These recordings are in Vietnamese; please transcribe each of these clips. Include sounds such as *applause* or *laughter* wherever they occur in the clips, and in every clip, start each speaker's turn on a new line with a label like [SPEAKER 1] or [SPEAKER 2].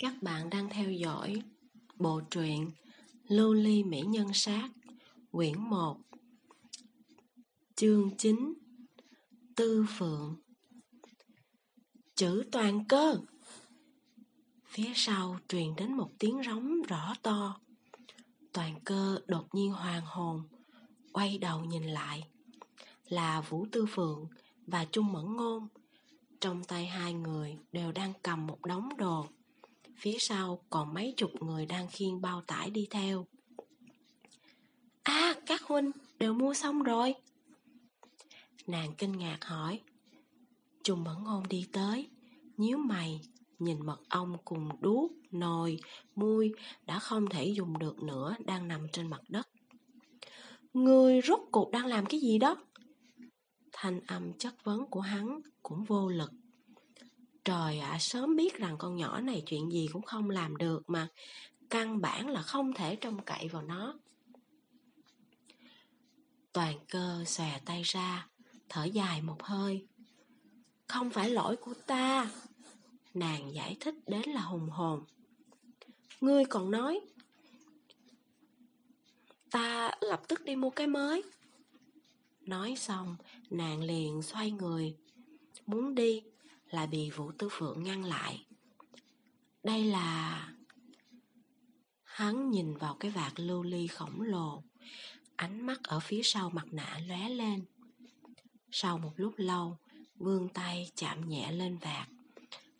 [SPEAKER 1] Các bạn đang theo dõi bộ truyện Lưu Ly Mỹ Nhân Sát, Quyển 1 Chương 9 Tư Phượng. Chữ toàn cơ. Phía sau truyền đến một tiếng rống rõ to. Toàn cơ đột nhiên hoàng hồn, Quay đầu nhìn lại. Là Vũ Tư Phượng và Trung Mẫn Ngôn. Trong tay hai người đều đang cầm một đống đồ. Phía sau còn mấy chục người đang khiêng bao tải đi theo. À các huynh đều mua xong rồi. Nàng kinh ngạc hỏi. Trung Mẫn Ngôn đi tới nhíu mày Nhìn mật ong cùng đuốc, nồi, muôi Đã không thể dùng được nữa Đang nằm trên mặt đất. Người rốt cuộc đang làm cái gì đó? Thanh âm chất vấn của hắn cũng vô lực. Trời ạ, à, sớm biết rằng con nhỏ này chuyện gì cũng không làm được mà Căn bản là không thể trông cậy vào nó. Toàn cơ xòe tay ra Thở dài một hơi. Không phải lỗi của ta Nàng giải thích đến là hùng hồn. Ngươi còn nói Ta lập tức đi mua cái mới. Nói xong Nàng liền xoay người Muốn đi. Là bị Vũ Tư Phượng ngăn lại. Đây là Hắn nhìn vào cái vạt lưu ly khổng lồ, Ánh mắt ở phía sau mặt nạ lóe lên. Sau một lúc lâu, Vươn tay chạm nhẹ lên vạt,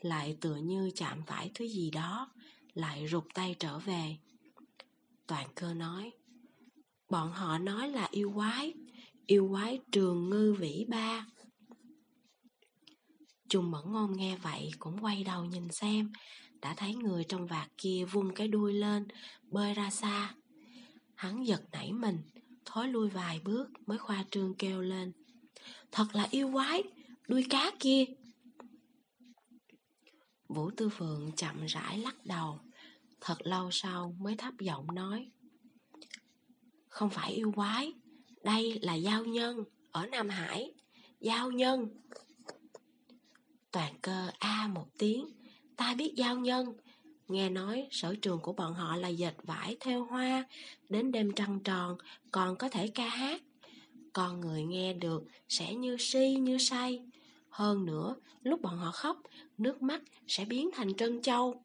[SPEAKER 1] Lại tựa như chạm phải thứ gì đó, Lại rụt tay trở về. Toàn cơ nói, Bọn họ nói là yêu quái Yêu quái trường ngư vĩ ba. Trung mẫn ngôn nghe vậy cũng quay đầu nhìn xem. Đã thấy người trong vạt kia vung cái đuôi lên, Bơi ra xa. Hắn giật nảy mình, Thối lui vài bước mới khoa trương kêu lên. Thật là yêu quái, Đuôi cá kia. Vũ Tư Phượng chậm rãi lắc đầu. Thật lâu sau mới thấp giọng nói, Không phải yêu quái, Đây là giao nhân Ở Nam Hải, Giao nhân. Toàn cơ A một tiếng. Ta biết giao nhân. Nghe nói sở trường của bọn họ là dệt vải theo hoa, Đến đêm trăng tròn còn có thể ca hát. Con người nghe được sẽ như si như say. Hơn nữa, lúc bọn họ khóc, Nước mắt sẽ biến thành trân châu.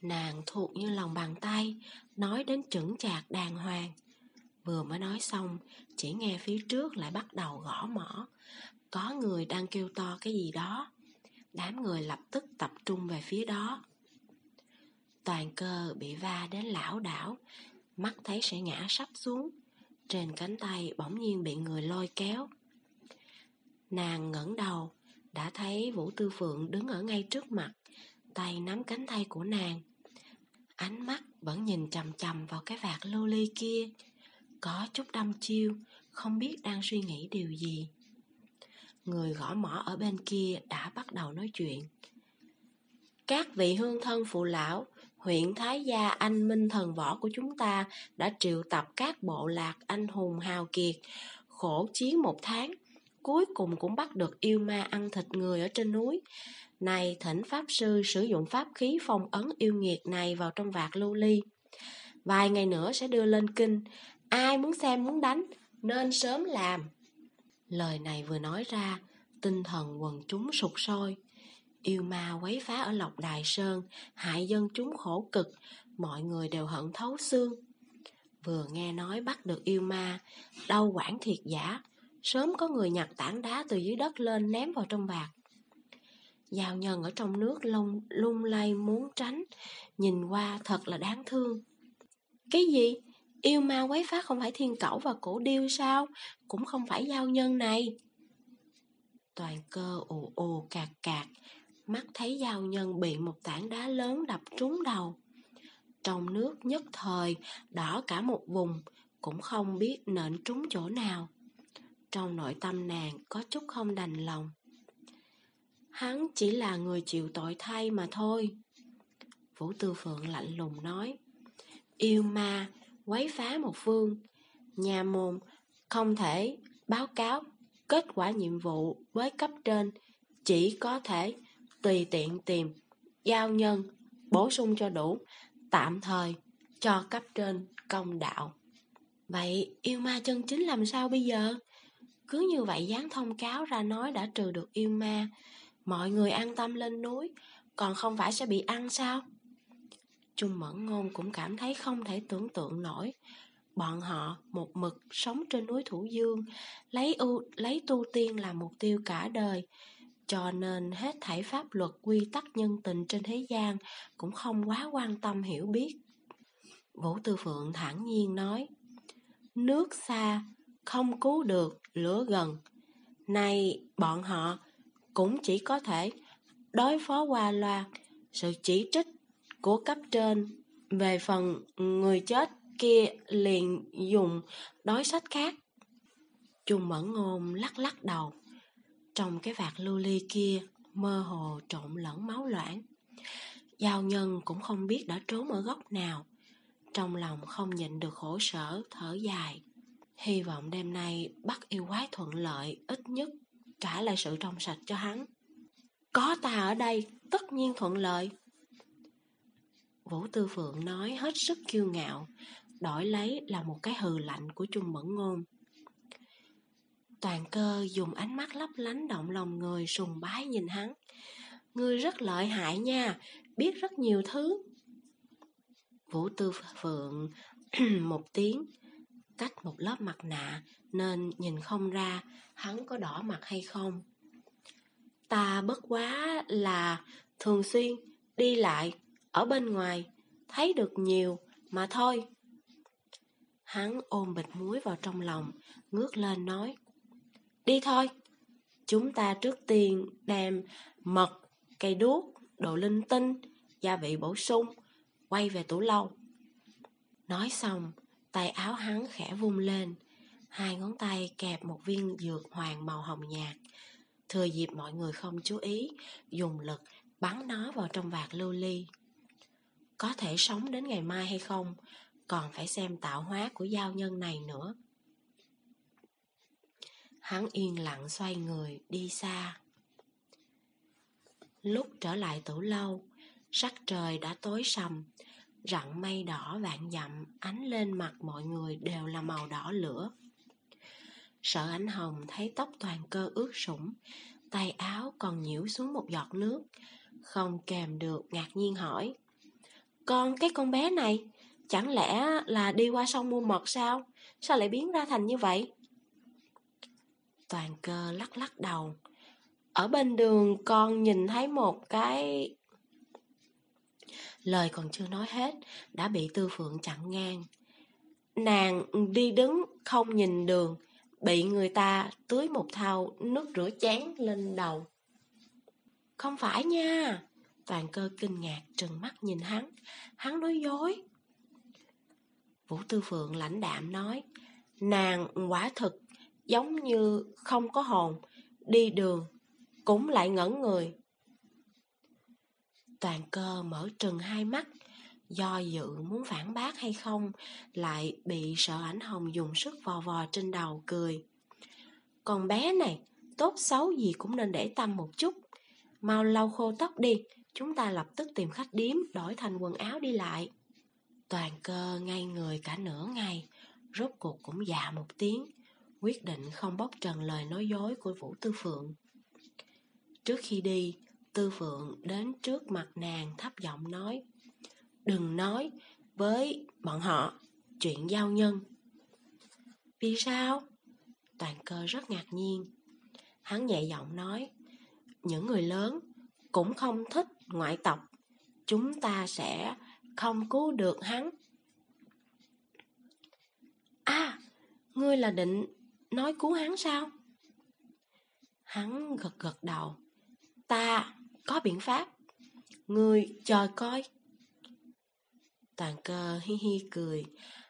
[SPEAKER 1] Nàng thuộc như lòng bàn tay, Nói đến chững chạc đàng hoàng. Vừa mới nói xong, Chỉ nghe phía trước lại bắt đầu gõ mỏ có người đang kêu to cái gì đó. Đám người lập tức tập trung về phía đó. Toàn cơ bị va đến lão đảo, Mắt thấy sẽ ngã sắp xuống, Trên cánh tay bỗng nhiên bị người lôi kéo. Nàng ngẩng đầu, Đã thấy Vũ Tư Phượng đứng ở ngay trước mặt, Tay nắm cánh tay của nàng. Ánh mắt vẫn nhìn chằm chằm vào cái vạt lô ly kia. Có chút đăm chiêu, Không biết đang suy nghĩ điều gì. Người gõ mỏ ở bên kia đã bắt đầu nói chuyện. Các vị hương thân phụ lão, Huyện Thái Gia, anh minh thần võ của chúng ta Đã triệu tập các bộ lạc anh hùng hào kiệt, Khổ chiến một tháng, Cuối cùng cũng bắt được yêu ma ăn thịt người ở trên núi. Này thỉnh Pháp Sư sử dụng pháp khí phong ấn yêu nghiệt này vào trong vạt lưu ly. Vài ngày nữa sẽ đưa lên kinh. Ai muốn xem muốn đánh, Nên sớm làm. Lời này vừa nói ra, tinh thần quần chúng sụt sôi. Yêu ma quấy phá ở Lộc Đài Sơn, hại dân chúng khổ cực, mọi người đều hận thấu xương. Vừa nghe nói bắt được yêu ma, đau quản thiệt giả, sớm có người nhặt tảng đá từ dưới đất lên ném vào trong bạc. Giao nhân ở trong nước lông lung lay muốn tránh, nhìn qua thật là đáng thương. Cái gì? Yêu ma quấy phá không phải thiên cẩu và cổ điêu sao? Cũng không phải giao nhân này. Toàn cơ ồ ồ cạc cạc, mắt thấy giao nhân bị một tảng đá lớn đập trúng đầu. Trong nước nhất thời, đỏ cả một vùng, cũng không biết nện trúng chỗ nào. Trong nội tâm nàng có chút không đành lòng. Hắn chỉ là người chịu tội thay mà thôi. Vũ Tư Phượng lạnh lùng nói. Yêu ma quấy phá một phương. Nhà môn không thể báo cáo kết quả nhiệm vụ với cấp trên, chỉ có thể tùy tiện tìm giao nhân, bổ sung cho đủ, tạm thời cho cấp trên công đạo. Vậy yêu ma chân chính làm sao bây giờ? Cứ như vậy dán thông cáo ra nói đã trừ được yêu ma, mọi người an tâm lên núi, còn không phải sẽ bị ăn sao? Trung Mẫn Ngôn cũng cảm thấy không thể tưởng tượng nổi. Bọn họ một mực sống trên núi Thủ Dương, lấy ưu, lấy tu tiên làm mục tiêu cả đời, cho nên hết thảy pháp luật quy tắc nhân tình trên thế gian cũng không quá quan tâm hiểu biết. Vũ Tư Phượng thản nhiên nói, nước xa, không cứu được, lửa gần. nay bọn họ cũng chỉ có thể đối phó qua loa sự chỉ trích của cấp trên về phần người chết kia liền dùng đối sách khác. Trung Mẫn Ngôn lắc lắc đầu. Trong cái vạt lưu ly kia mơ hồ trộn lẫn máu loãng. Giao nhân cũng không biết đã trốn ở góc nào. Trong lòng không nhịn được khổ sở, thở dài. Hy vọng đêm nay bắt yêu quái thuận lợi, ít nhất trả lại sự trong sạch cho hắn. Có ta ở đây, tất nhiên thuận lợi. Vũ Tư Phượng nói hết sức kiêu ngạo, đổi lấy là một cái hừ lạnh của Trung Mẫn Ngôn. Toàn cơ dùng ánh mắt lấp lánh động lòng người sùng bái nhìn hắn. Ngươi rất lợi hại nha, biết rất nhiều thứ. Vũ Tư Phượng *clears throat* một tiếng, cách một lớp mặt nạ nên nhìn không ra hắn có đỏ mặt hay không. Ta bất quá là thường xuyên đi lại ở bên ngoài, thấy được nhiều mà thôi. Hắn ôm bịch muối vào trong lòng, ngước lên nói. Đi thôi, chúng ta trước tiên đem mật, cây đuốc, đồ linh tinh, gia vị bổ sung, quay về tủ lâu. Nói xong, tay áo hắn khẽ vung lên, hai ngón tay kẹp một viên dược hoàng màu hồng nhạt. Thừa dịp mọi người không chú ý, dùng lực bắn nó vào trong vạt lưu ly. Có thể sống đến ngày mai hay không, còn phải xem tạo hóa của giao nhân này nữa. Hắn yên lặng xoay người đi xa. Lúc trở lại tủ lâu, sắc trời đã tối sầm, rặng mây đỏ vạn dặm ánh lên mặt mọi người đều là màu đỏ lửa. Sợ ánh hồng thấy tóc toàn cơ ướt sũng, tay áo còn nhiễu xuống một giọt nước, không kèm được ngạc nhiên hỏi. Con cái con bé này, chẳng lẽ là đi qua sông mua mật sao? Sao lại biến ra thành như vậy? Toàn cơ lắc lắc đầu. Ở bên đường con nhìn thấy một cái... Lời còn chưa nói hết, đã bị Tư Phượng chặn ngang. Nàng đi đứng không nhìn đường, bị người ta tưới một thau nước rửa chén lên đầu. Không phải nha, Toàn cơ kinh ngạc trừng mắt nhìn hắn, hắn nói dối. Vũ Tư Phượng lãnh đạm nói, nàng quả thực giống như không có hồn, đi đường, cũng lại ngẩn người. Toàn cơ mở trừng hai mắt, do dự muốn phản bác hay không, lại bị sợ ảnh hồng dùng sức vò vò trên đầu cười. Còn bé này, tốt xấu gì cũng nên để tâm một chút. Mau lau khô tóc đi, chúng ta lập tức tìm khách điếm đổi thành quần áo đi lại. Toàn cơ ngay người cả nửa ngày, rốt cuộc cũng dạ một tiếng, quyết định không bóc trần lời nói dối của Vũ Tư Phượng. Trước khi đi, Tư Phượng đến trước mặt nàng thấp giọng nói Đừng nói với bọn họ chuyện giao nhân. Vì sao? Toàn cơ rất ngạc nhiên. Hắn nhẹ giọng nói Những người lớn cũng không thích ngoại tộc. Chúng ta sẽ không cứu được hắn. À, ngươi là định nói cứu hắn sao? Hắn gật gật đầu. Ta có biện pháp. Ngươi chờ coi. Toàn cơ hi hi cười,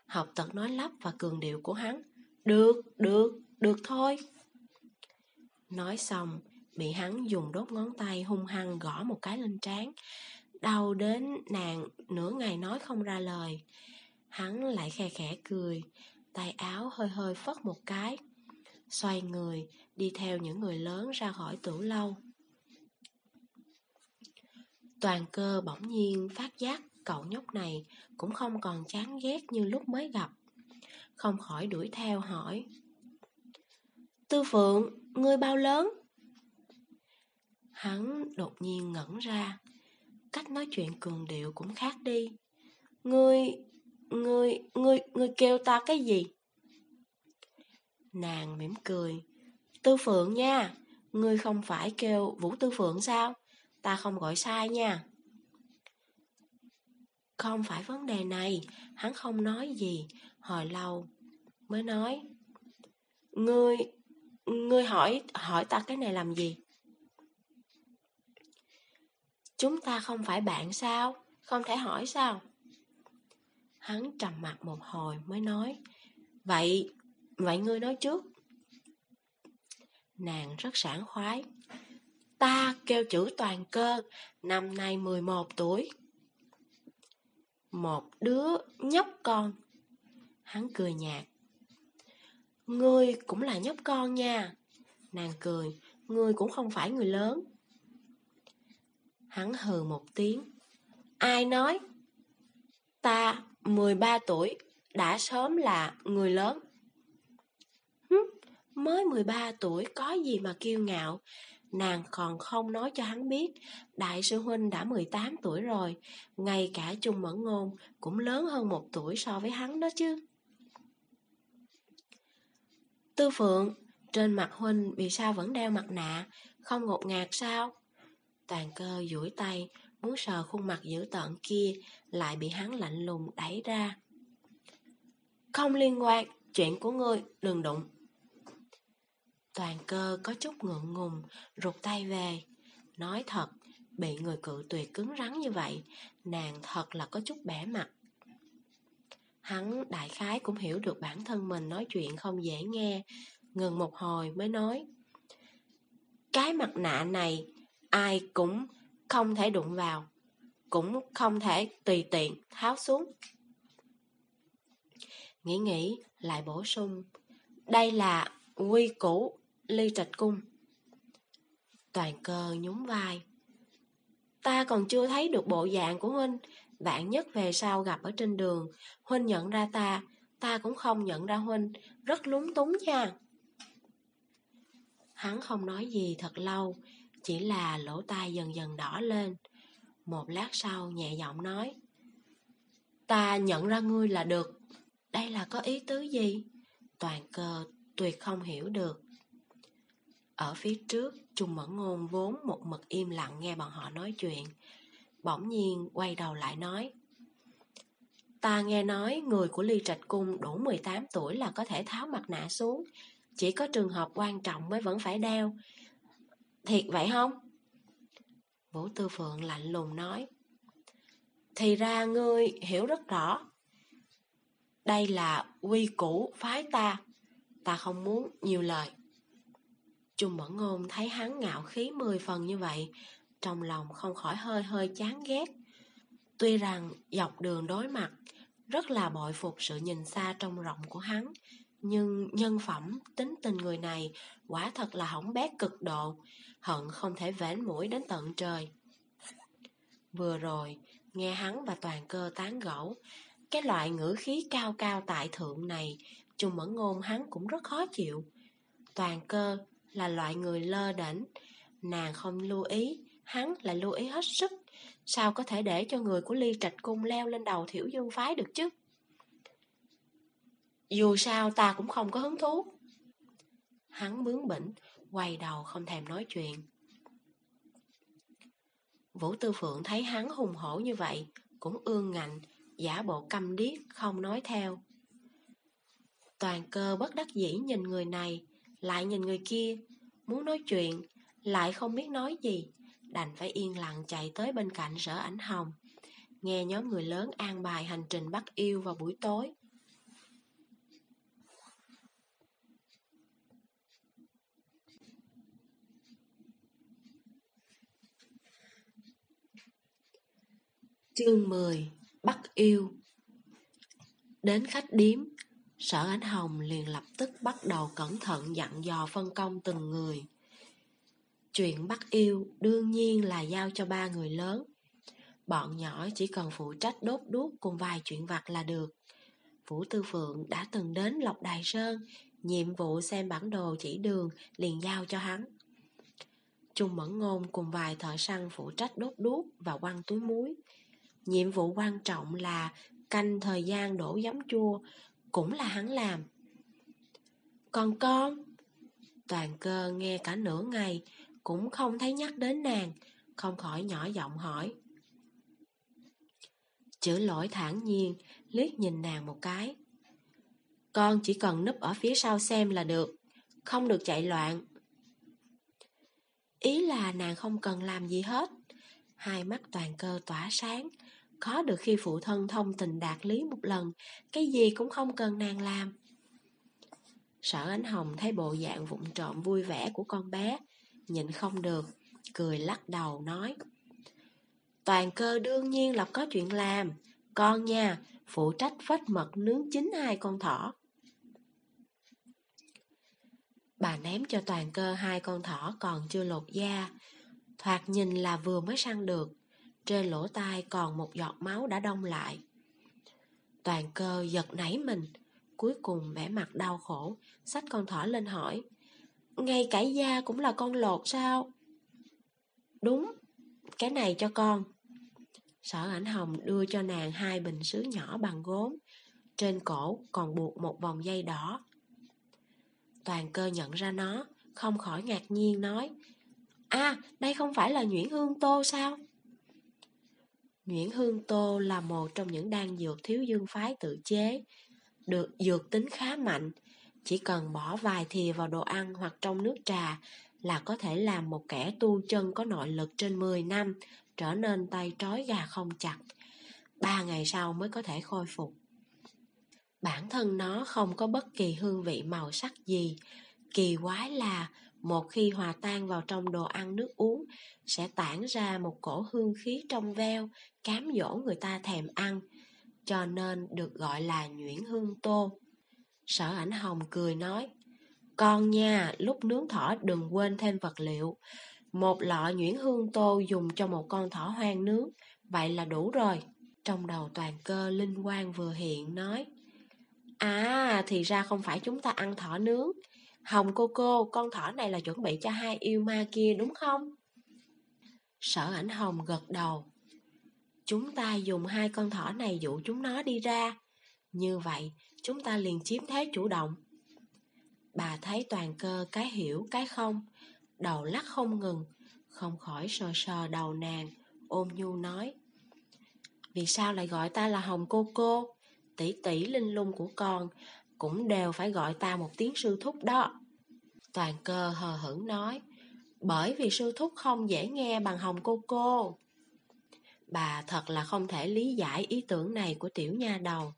[SPEAKER 1] học tật nói lắp và cường điệu của hắn. Được, được, được thôi. Nói xong, bị hắn dùng đốt ngón tay hung hăng gõ một cái lên trán. Đau đến nàng nửa ngày nói không ra lời. Hắn lại khe khẽ cười, tay áo hơi hơi phất một cái. Xoay người, đi theo những người lớn ra khỏi tủ lâu. Toàn cơ bỗng nhiên phát giác cậu nhóc này cũng không còn chán ghét như lúc mới gặp. Không khỏi đuổi theo hỏi. Tư Phượng, ngươi bao lớn? Hắn đột nhiên ngẩn ra. Cách nói chuyện cường điệu cũng khác đi. Ngươi, ngươi, ngươi, ngươi kêu ta cái gì? Nàng mỉm cười. Tư Phượng nha, ngươi không phải kêu Vũ Tư Phượng sao? Ta không gọi sai nha. Không phải vấn đề này, hắn không nói gì, hồi lâu mới nói. Ngươi, ngươi hỏi, hỏi ta cái này làm gì? Chúng ta không phải bạn sao? Không thể hỏi sao? Hắn trầm mặt một hồi mới nói. Vậy, vậy ngươi nói trước. Nàng rất sảng khoái. Ta kêu chữ toàn cơ, năm nay 11 tuổi. Một đứa nhóc con. Hắn cười nhạt. Ngươi cũng là nhóc con nha. Nàng cười, ngươi cũng không phải người lớn. Hắn hừ một tiếng. Ai nói? Ta 13 tuổi, đã sớm là người lớn. Hứ, mới 13 tuổi có gì mà kiêu ngạo. Nàng còn không nói cho hắn biết, đại sư huynh đã 18 tuổi rồi, ngay cả Trung Mẫn Ngôn cũng lớn hơn một tuổi so với hắn đó chứ. Tư Phượng, trên mặt huynh vì sao vẫn đeo mặt nạ, không ngột ngạt sao? Toàn cơ duỗi tay, muốn sờ khuôn mặt dữ tợn kia, lại bị hắn lạnh lùng đẩy ra. Không liên quan, chuyện của ngươi, đừng đụng. Toàn cơ có chút ngượng ngùng, rụt tay về. Nói thật, bị người cự tuyệt cứng rắn như vậy, nàng thật là có chút bẻ mặt. Hắn đại khái cũng hiểu được bản thân mình nói chuyện không dễ nghe, ngừng một hồi mới nói. Cái mặt nạ này, ai cũng không thể đụng vào, cũng không thể tùy tiện tháo xuống. Nghĩ nghĩ, lại bổ sung. Đây là quy củ ly trạch cung. Toàn cơ nhún vai. Ta còn chưa thấy được bộ dạng của Huynh, bạn nhất về sau gặp ở trên đường, Huynh nhận ra ta, ta cũng không nhận ra Huynh, rất lúng túng nha. Hắn không nói gì thật lâu, chỉ là lỗ tai dần dần đỏ lên. Một lát sau nhẹ giọng nói, Ta nhận ra ngươi là được. Đây là có ý tứ gì? Toàn cơ tuyệt không hiểu được. Ở phía trước, Trung Mẫn Ngôn vốn một mực im lặng nghe bọn họ nói chuyện. Bỗng nhiên quay đầu lại nói. Ta nghe nói người của Ly Trạch Cung đủ 18 tuổi là có thể tháo mặt nạ xuống. Chỉ có trường hợp quan trọng mới vẫn phải đeo. Thiệt vậy không? Vũ Tư Phượng lạnh lùng nói. Thì ra ngươi hiểu rất rõ. Đây là quy củ phái ta. Ta không muốn nhiều lời. Trung Mẫn Ngôn thấy hắn ngạo khí mười phần như vậy, trong lòng không khỏi hơi hơi chán ghét. Tuy rằng dọc đường đối mặt, rất là bội phục sự nhìn xa trong rộng của hắn, nhưng nhân phẩm, tính tình người này quả thật là hỏng bét cực độ, hận không thể vén mũi đến tận trời. Vừa rồi, nghe hắn và toàn cơ tán gẫu, cái loại ngữ khí cao cao tại thượng này, trùng Mẫn Ngôn hắn cũng rất khó chịu. Toàn cơ là loại người lơ đỉnh nàng không lưu ý, hắn lại lưu ý hết sức. Sao có thể để cho người của ly trạch cung leo lên đầu thiểu dương phái được chứ? Dù sao ta cũng không có hứng thú. Hắn bướng bỉnh, quay đầu không thèm nói chuyện. Vũ Tư Phượng thấy hắn hùng hổ như vậy, cũng ương ngạnh, giả bộ câm điếc, không nói theo. Toàn cơ bất đắc dĩ nhìn người này, lại nhìn người kia, muốn nói chuyện, lại không biết nói gì, đành phải yên lặng chạy tới bên cạnh sở ảnh hồng, nghe nhóm người lớn an bài hành trình bắt yêu vào buổi tối. Chương 10 Bắt yêu Đến khách điếm Sở Ánh Hồng liền lập tức bắt đầu cẩn thận dặn dò phân công từng người. Chuyện bắt yêu đương nhiên là giao cho ba người lớn, Bọn nhỏ chỉ cần phụ trách đốt đuốc cùng vài chuyện vặt là được. Vũ Tư Phượng đã từng đến Lộc Đài Sơn, nhiệm vụ xem bản đồ chỉ đường liền giao cho hắn. Trung Mẫn Ngôn cùng vài thợ săn phụ trách đốt đuốc và quăng túi muối. Nhiệm vụ quan trọng là canh thời gian đổ giấm chua, cũng là hắn làm. Còn con? Toàn cơ nghe cả nửa ngày, cũng không thấy nhắc đến nàng, không khỏi nhỏ giọng hỏi. Chữ lỗi thản nhiên, liếc nhìn nàng một cái. Con chỉ cần núp ở phía sau xem là được, không được chạy loạn. Ý là nàng không cần làm gì hết. Hai mắt toàn cơ tỏa sáng, khó được khi phụ thân thông tình đạt lý một lần, cái gì cũng không cần nàng làm. Sở ánh hồng thấy bộ dạng vụng trộm vui vẻ của con bé, nhịn không được, cười lắc đầu nói. Toàn cơ đương nhiên là có chuyện làm, con nha, phụ trách phết mật nướng chín hai con thỏ. Bà ném cho toàn cơ hai con thỏ còn chưa lột da, thoạt nhìn là vừa mới săn được, trên lỗ tai còn một giọt máu đã đông lại. Toàn cơ giật nảy mình, cuối cùng vẻ mặt đau khổ, xách con thỏ lên hỏi. Ngay cả da cũng là con lột sao? Đúng, cái này cho con. Sở ảnh hồng đưa cho nàng hai bình sứ nhỏ bằng gốm, trên cổ còn buộc một vòng dây đỏ. Toàn cơ nhận ra nó, không khỏi ngạc nhiên nói, À, đây không phải là nhuyễn hương tô sao? Nguyễn hương tô là một trong những đan dược thiếu dương phái tự chế, được dược tính khá mạnh, chỉ cần bỏ vài thìa vào đồ ăn hoặc trong nước trà là có thể làm một kẻ tu chân có nội lực trên 10 năm trở nên tay trói gà không chặt. Ba ngày sau mới có thể khôi phục. Bản thân nó không có bất kỳ hương vị màu sắc gì. Kỳ quái là một khi hòa tan vào trong đồ ăn nước uống sẽ tản ra một cổ hương khí trong veo, cám dỗ người ta thèm ăn, cho nên được gọi là nhuyễn hương tô. Sở ảnh hồng cười nói, con nha, lúc nướng thỏ đừng quên thêm vật liệu. Một lọ nhuyễn hương tô dùng cho một con thỏ hoang nướng, vậy là đủ rồi. Trong đầu toàn cơ linh quang vừa hiện nói, À, thì ra không phải chúng ta ăn thỏ nướng. Hồng cô cô, con thỏ này là chuẩn bị cho hai yêu ma kia đúng không? Sở ảnh hồng gật đầu. Chúng ta dùng hai con thỏ này dụ chúng nó đi ra. Như vậy, chúng ta liền chiếm thế chủ động. Bà thấy toàn cơ cái hiểu cái không, đầu lắc không ngừng, không khỏi sờ sờ đầu nàng, ôm nhu nói. Vì sao lại gọi ta là Hồng cô cô? tỷ tỷ linh lung của con cũng đều phải gọi ta một tiếng sư thúc đó. Toàn cơ hờ hững nói, bởi vì sư thúc không dễ nghe bằng hồng cô cô. Bà thật là không thể lý giải ý tưởng này của tiểu nha đầu.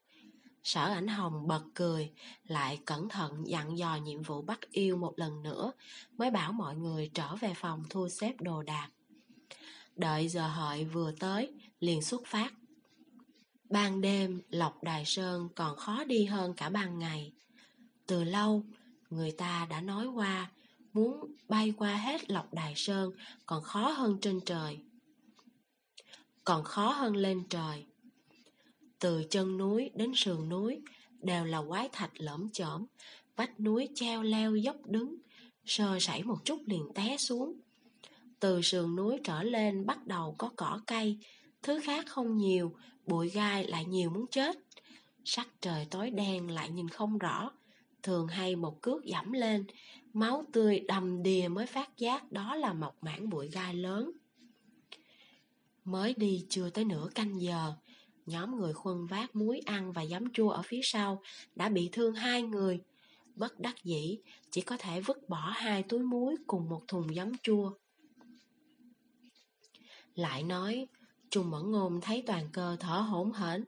[SPEAKER 1] Sở ảnh hồng bật cười, lại cẩn thận dặn dò nhiệm vụ bắt yêu một lần nữa, mới bảo mọi người trở về phòng thu xếp đồ đạc. Đợi giờ hợi vừa tới, liền xuất phát. Ban đêm, Lộc Đài Sơn còn khó đi hơn cả ban ngày. Từ lâu, người ta đã nói qua, muốn bay qua hết Lộc Đài Sơn còn khó hơn trên trời. Còn khó hơn lên trời. Từ chân núi đến sườn núi đều là quái thạch lởm chởm, vách núi treo leo dốc đứng, sơ sảy một chút liền té xuống. Từ sườn núi trở lên bắt đầu có cỏ cây, thứ khác không nhiều, bụi gai lại nhiều muốn chết. Sắc trời tối đen lại nhìn không rõ, thường hay một cước dẫm lên, máu tươi đầm đìa mới phát giác đó là một mảng bụi gai lớn. Mới đi chưa tới nửa canh giờ, nhóm người khuân vác muối ăn và giấm chua ở phía sau đã bị thương hai người. Bất đắc dĩ, chỉ có thể vứt bỏ hai túi muối cùng một thùng giấm chua. Lại nói, Trung Mẫn Ngôn thấy toàn cơ thở hổn hển,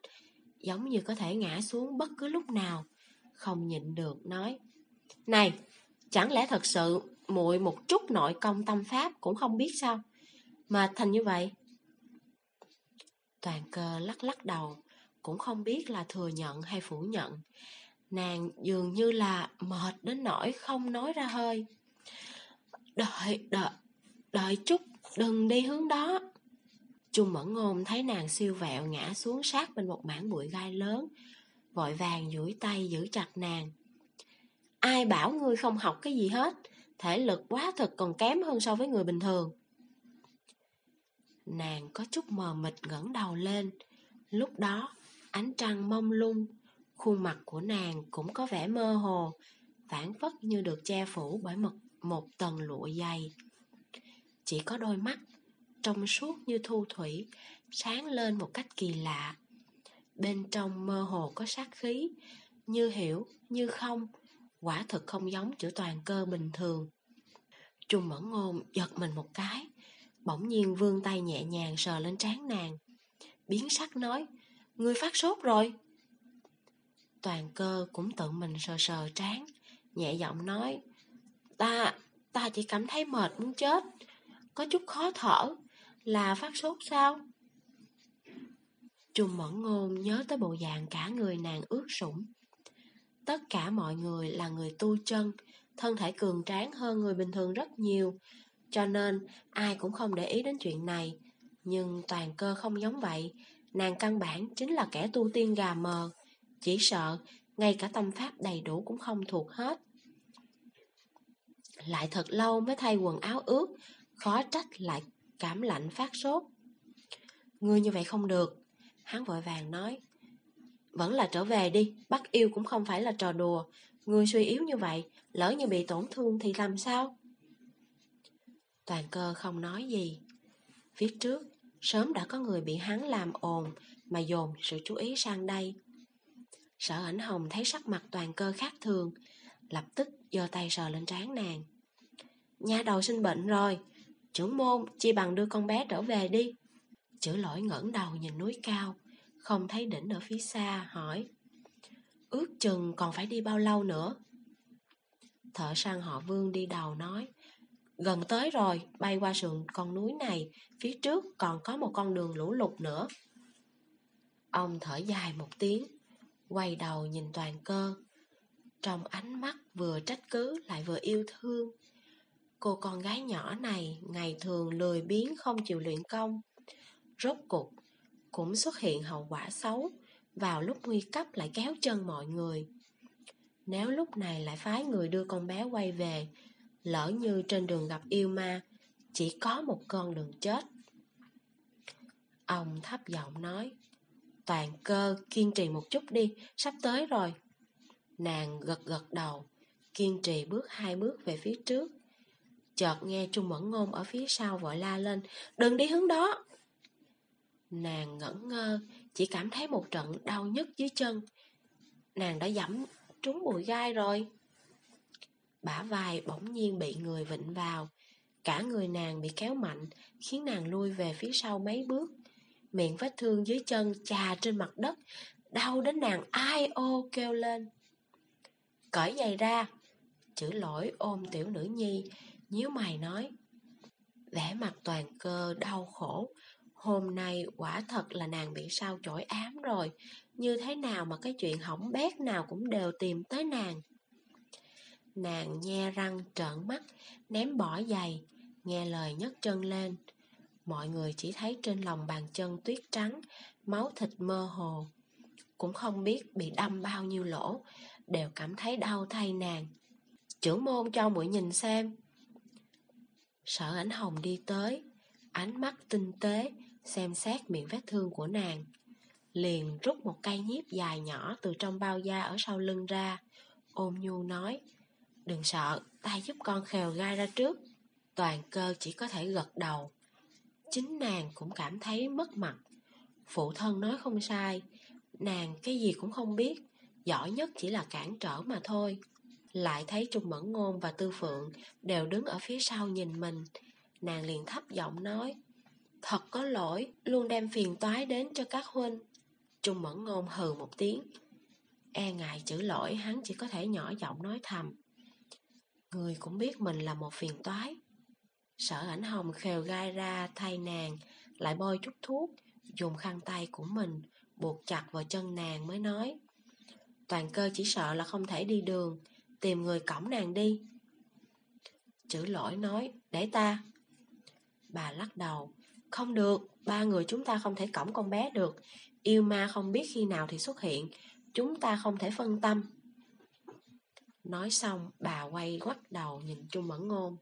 [SPEAKER 1] giống như có thể ngã xuống bất cứ lúc nào. Không nhịn được nói, Này, chẳng lẽ thật sự muội một chút nội công tâm pháp cũng không biết sao? Mà thành như vậy. Toàn cơ lắc lắc đầu, cũng không biết là thừa nhận hay phủ nhận. Nàng dường như là mệt đến nỗi không nói ra hơi. Đợi, đợi, đợi chút, đừng đi hướng đó. Trung Mẫn Ngôn thấy nàng siêu vẹo ngã xuống sát bên một mảng bụi gai lớn, vội vàng duỗi tay giữ chặt nàng. Ai bảo ngươi không học cái gì hết, thể lực quá thực còn kém hơn so với người bình thường. Nàng có chút mờ mịt ngẩng đầu lên, lúc đó ánh trăng mông lung, khuôn mặt của nàng cũng có vẻ mơ hồ, phản phất như được che phủ bởi một, một tầng lụa dày. Chỉ có đôi mắt, trong suốt như thu thủy, sáng lên một cách kỳ lạ. Bên trong mơ hồ có sát khí, như hiểu, như không, quả thực không giống chữ toàn cơ bình thường. Trung mẫn ngôn giật mình một cái, bỗng nhiên vươn tay nhẹ nhàng sờ lên trán nàng. Biến sắc nói, ngươi phát sốt rồi. Toàn cơ cũng tự mình sờ sờ trán, nhẹ giọng nói, ta, ta chỉ cảm thấy mệt muốn chết, có chút khó thở, là phát sốt sao? trùng mẫn ngôn nhớ tới bộ dạng cả người nàng ướt sũng. Tất cả mọi người là người tu chân, thân thể cường tráng hơn người bình thường rất nhiều, cho nên ai cũng không để ý đến chuyện này. Nhưng toàn cơ không giống vậy, nàng căn bản chính là kẻ tu tiên gà mờ, chỉ sợ ngay cả tâm pháp đầy đủ cũng không thuộc hết. Lại thật lâu mới thay quần áo ướt, khó trách lại cảm lạnh phát sốt. Ngươi như vậy không được, hắn vội vàng nói. Vẫn là trở về đi, bắt yêu cũng không phải là trò đùa. Ngươi suy yếu như vậy, lỡ như bị tổn thương thì làm sao? Toàn cơ không nói gì. Phía trước, sớm đã có người bị hắn làm ồn mà dồn sự chú ý sang đây. Sở ảnh hồng thấy sắc mặt toàn cơ khác thường, lập tức giơ tay sờ lên trán nàng. Nha đầu sinh bệnh rồi, trưởng môn chi bằng đưa con bé trở về đi. Chữ lỗi ngẩng đầu nhìn núi cao, không thấy đỉnh ở phía xa, hỏi. Ước chừng còn phải đi bao lâu nữa? Thợ săn họ vương đi đầu nói. Gần tới rồi, bay qua sườn con núi này, phía trước còn có một con đường lũ lụt nữa. Ông thở dài một tiếng, quay đầu nhìn toàn cơ. Trong ánh mắt vừa trách cứ lại vừa yêu thương. Cô con gái nhỏ này ngày thường lười biếng không chịu luyện công. Rốt cục cũng xuất hiện hậu quả xấu, vào lúc nguy cấp lại kéo chân mọi người. Nếu lúc này lại phái người đưa con bé quay về, lỡ như trên đường gặp yêu ma, chỉ có một con đường chết. Ông thấp giọng nói, toàn cơ kiên trì một chút đi, sắp tới rồi. Nàng gật gật đầu, kiên trì bước hai bước về phía trước. Chợt nghe Trung Mẫn Ngôn ở phía sau vội la lên, đừng đi hướng đó. Nàng ngẩn ngơ, chỉ cảm thấy một trận đau nhức dưới chân. Nàng đã dẫm trúng bụi gai rồi. Bả vai bỗng nhiên bị người vịnh vào. Cả người nàng bị kéo mạnh, khiến nàng lui về phía sau mấy bước. Miệng vết thương dưới chân chà trên mặt đất, đau đến nàng ai ô kêu lên. Cởi giày ra, chữ lỗi ôm tiểu nữ nhi, nhíu mày nói. Vẻ mặt toàn cơ đau khổ, Hôm nay quả thật là nàng bị sao chổi ám rồi. Như thế nào mà cái chuyện hỏng bét nào cũng đều tìm tới nàng? Nàng nhe răng trợn mắt Ném bỏ giày Nghe lời nhấc chân lên. Mọi người chỉ thấy trên lòng bàn chân tuyết trắng Máu thịt mơ hồ. Cũng không biết bị đâm bao nhiêu lỗ Đều cảm thấy đau thay nàng. Trưởng môn cho muội nhìn xem. Sở ảnh hồng đi tới Ánh mắt tinh tế xem xét miệng vết thương của nàng. Liền rút một cây nhiếp dài nhỏ từ trong bao da ở sau lưng ra, ôm nhu nói, đừng sợ, ta giúp con khều gai ra trước. Toàn cơ chỉ có thể gật đầu. Chính nàng cũng cảm thấy mất mặt. Phụ thân nói không sai, nàng cái gì cũng không biết, giỏi nhất chỉ là cản trở mà thôi. Lại thấy Trung Mẫn Ngôn và Tư Phượng đều đứng ở phía sau nhìn mình. Nàng liền thấp giọng nói, Thật có lỗi, luôn đem phiền toái đến cho các huynh. Trung mẫn ngôn hừ một tiếng. E ngại chữ lỗi hắn chỉ có thể nhỏ giọng nói thầm. Người cũng biết mình là một phiền toái. Sở ảnh hồng khều gai ra thay nàng, lại bôi chút thuốc, dùng khăn tay của mình, buộc chặt vào chân nàng mới nói. Toàn cơ chỉ sợ là không thể đi đường, tìm người cõng nàng đi. Chữ lỗi nói, để ta. Bà lắc đầu, Không được, ba người chúng ta không thể cõng con bé được. Yêu ma không biết khi nào thì xuất hiện, chúng ta không thể phân tâm. Nói xong, bà quay quắt đầu nhìn Trung Mẫn Ngôn.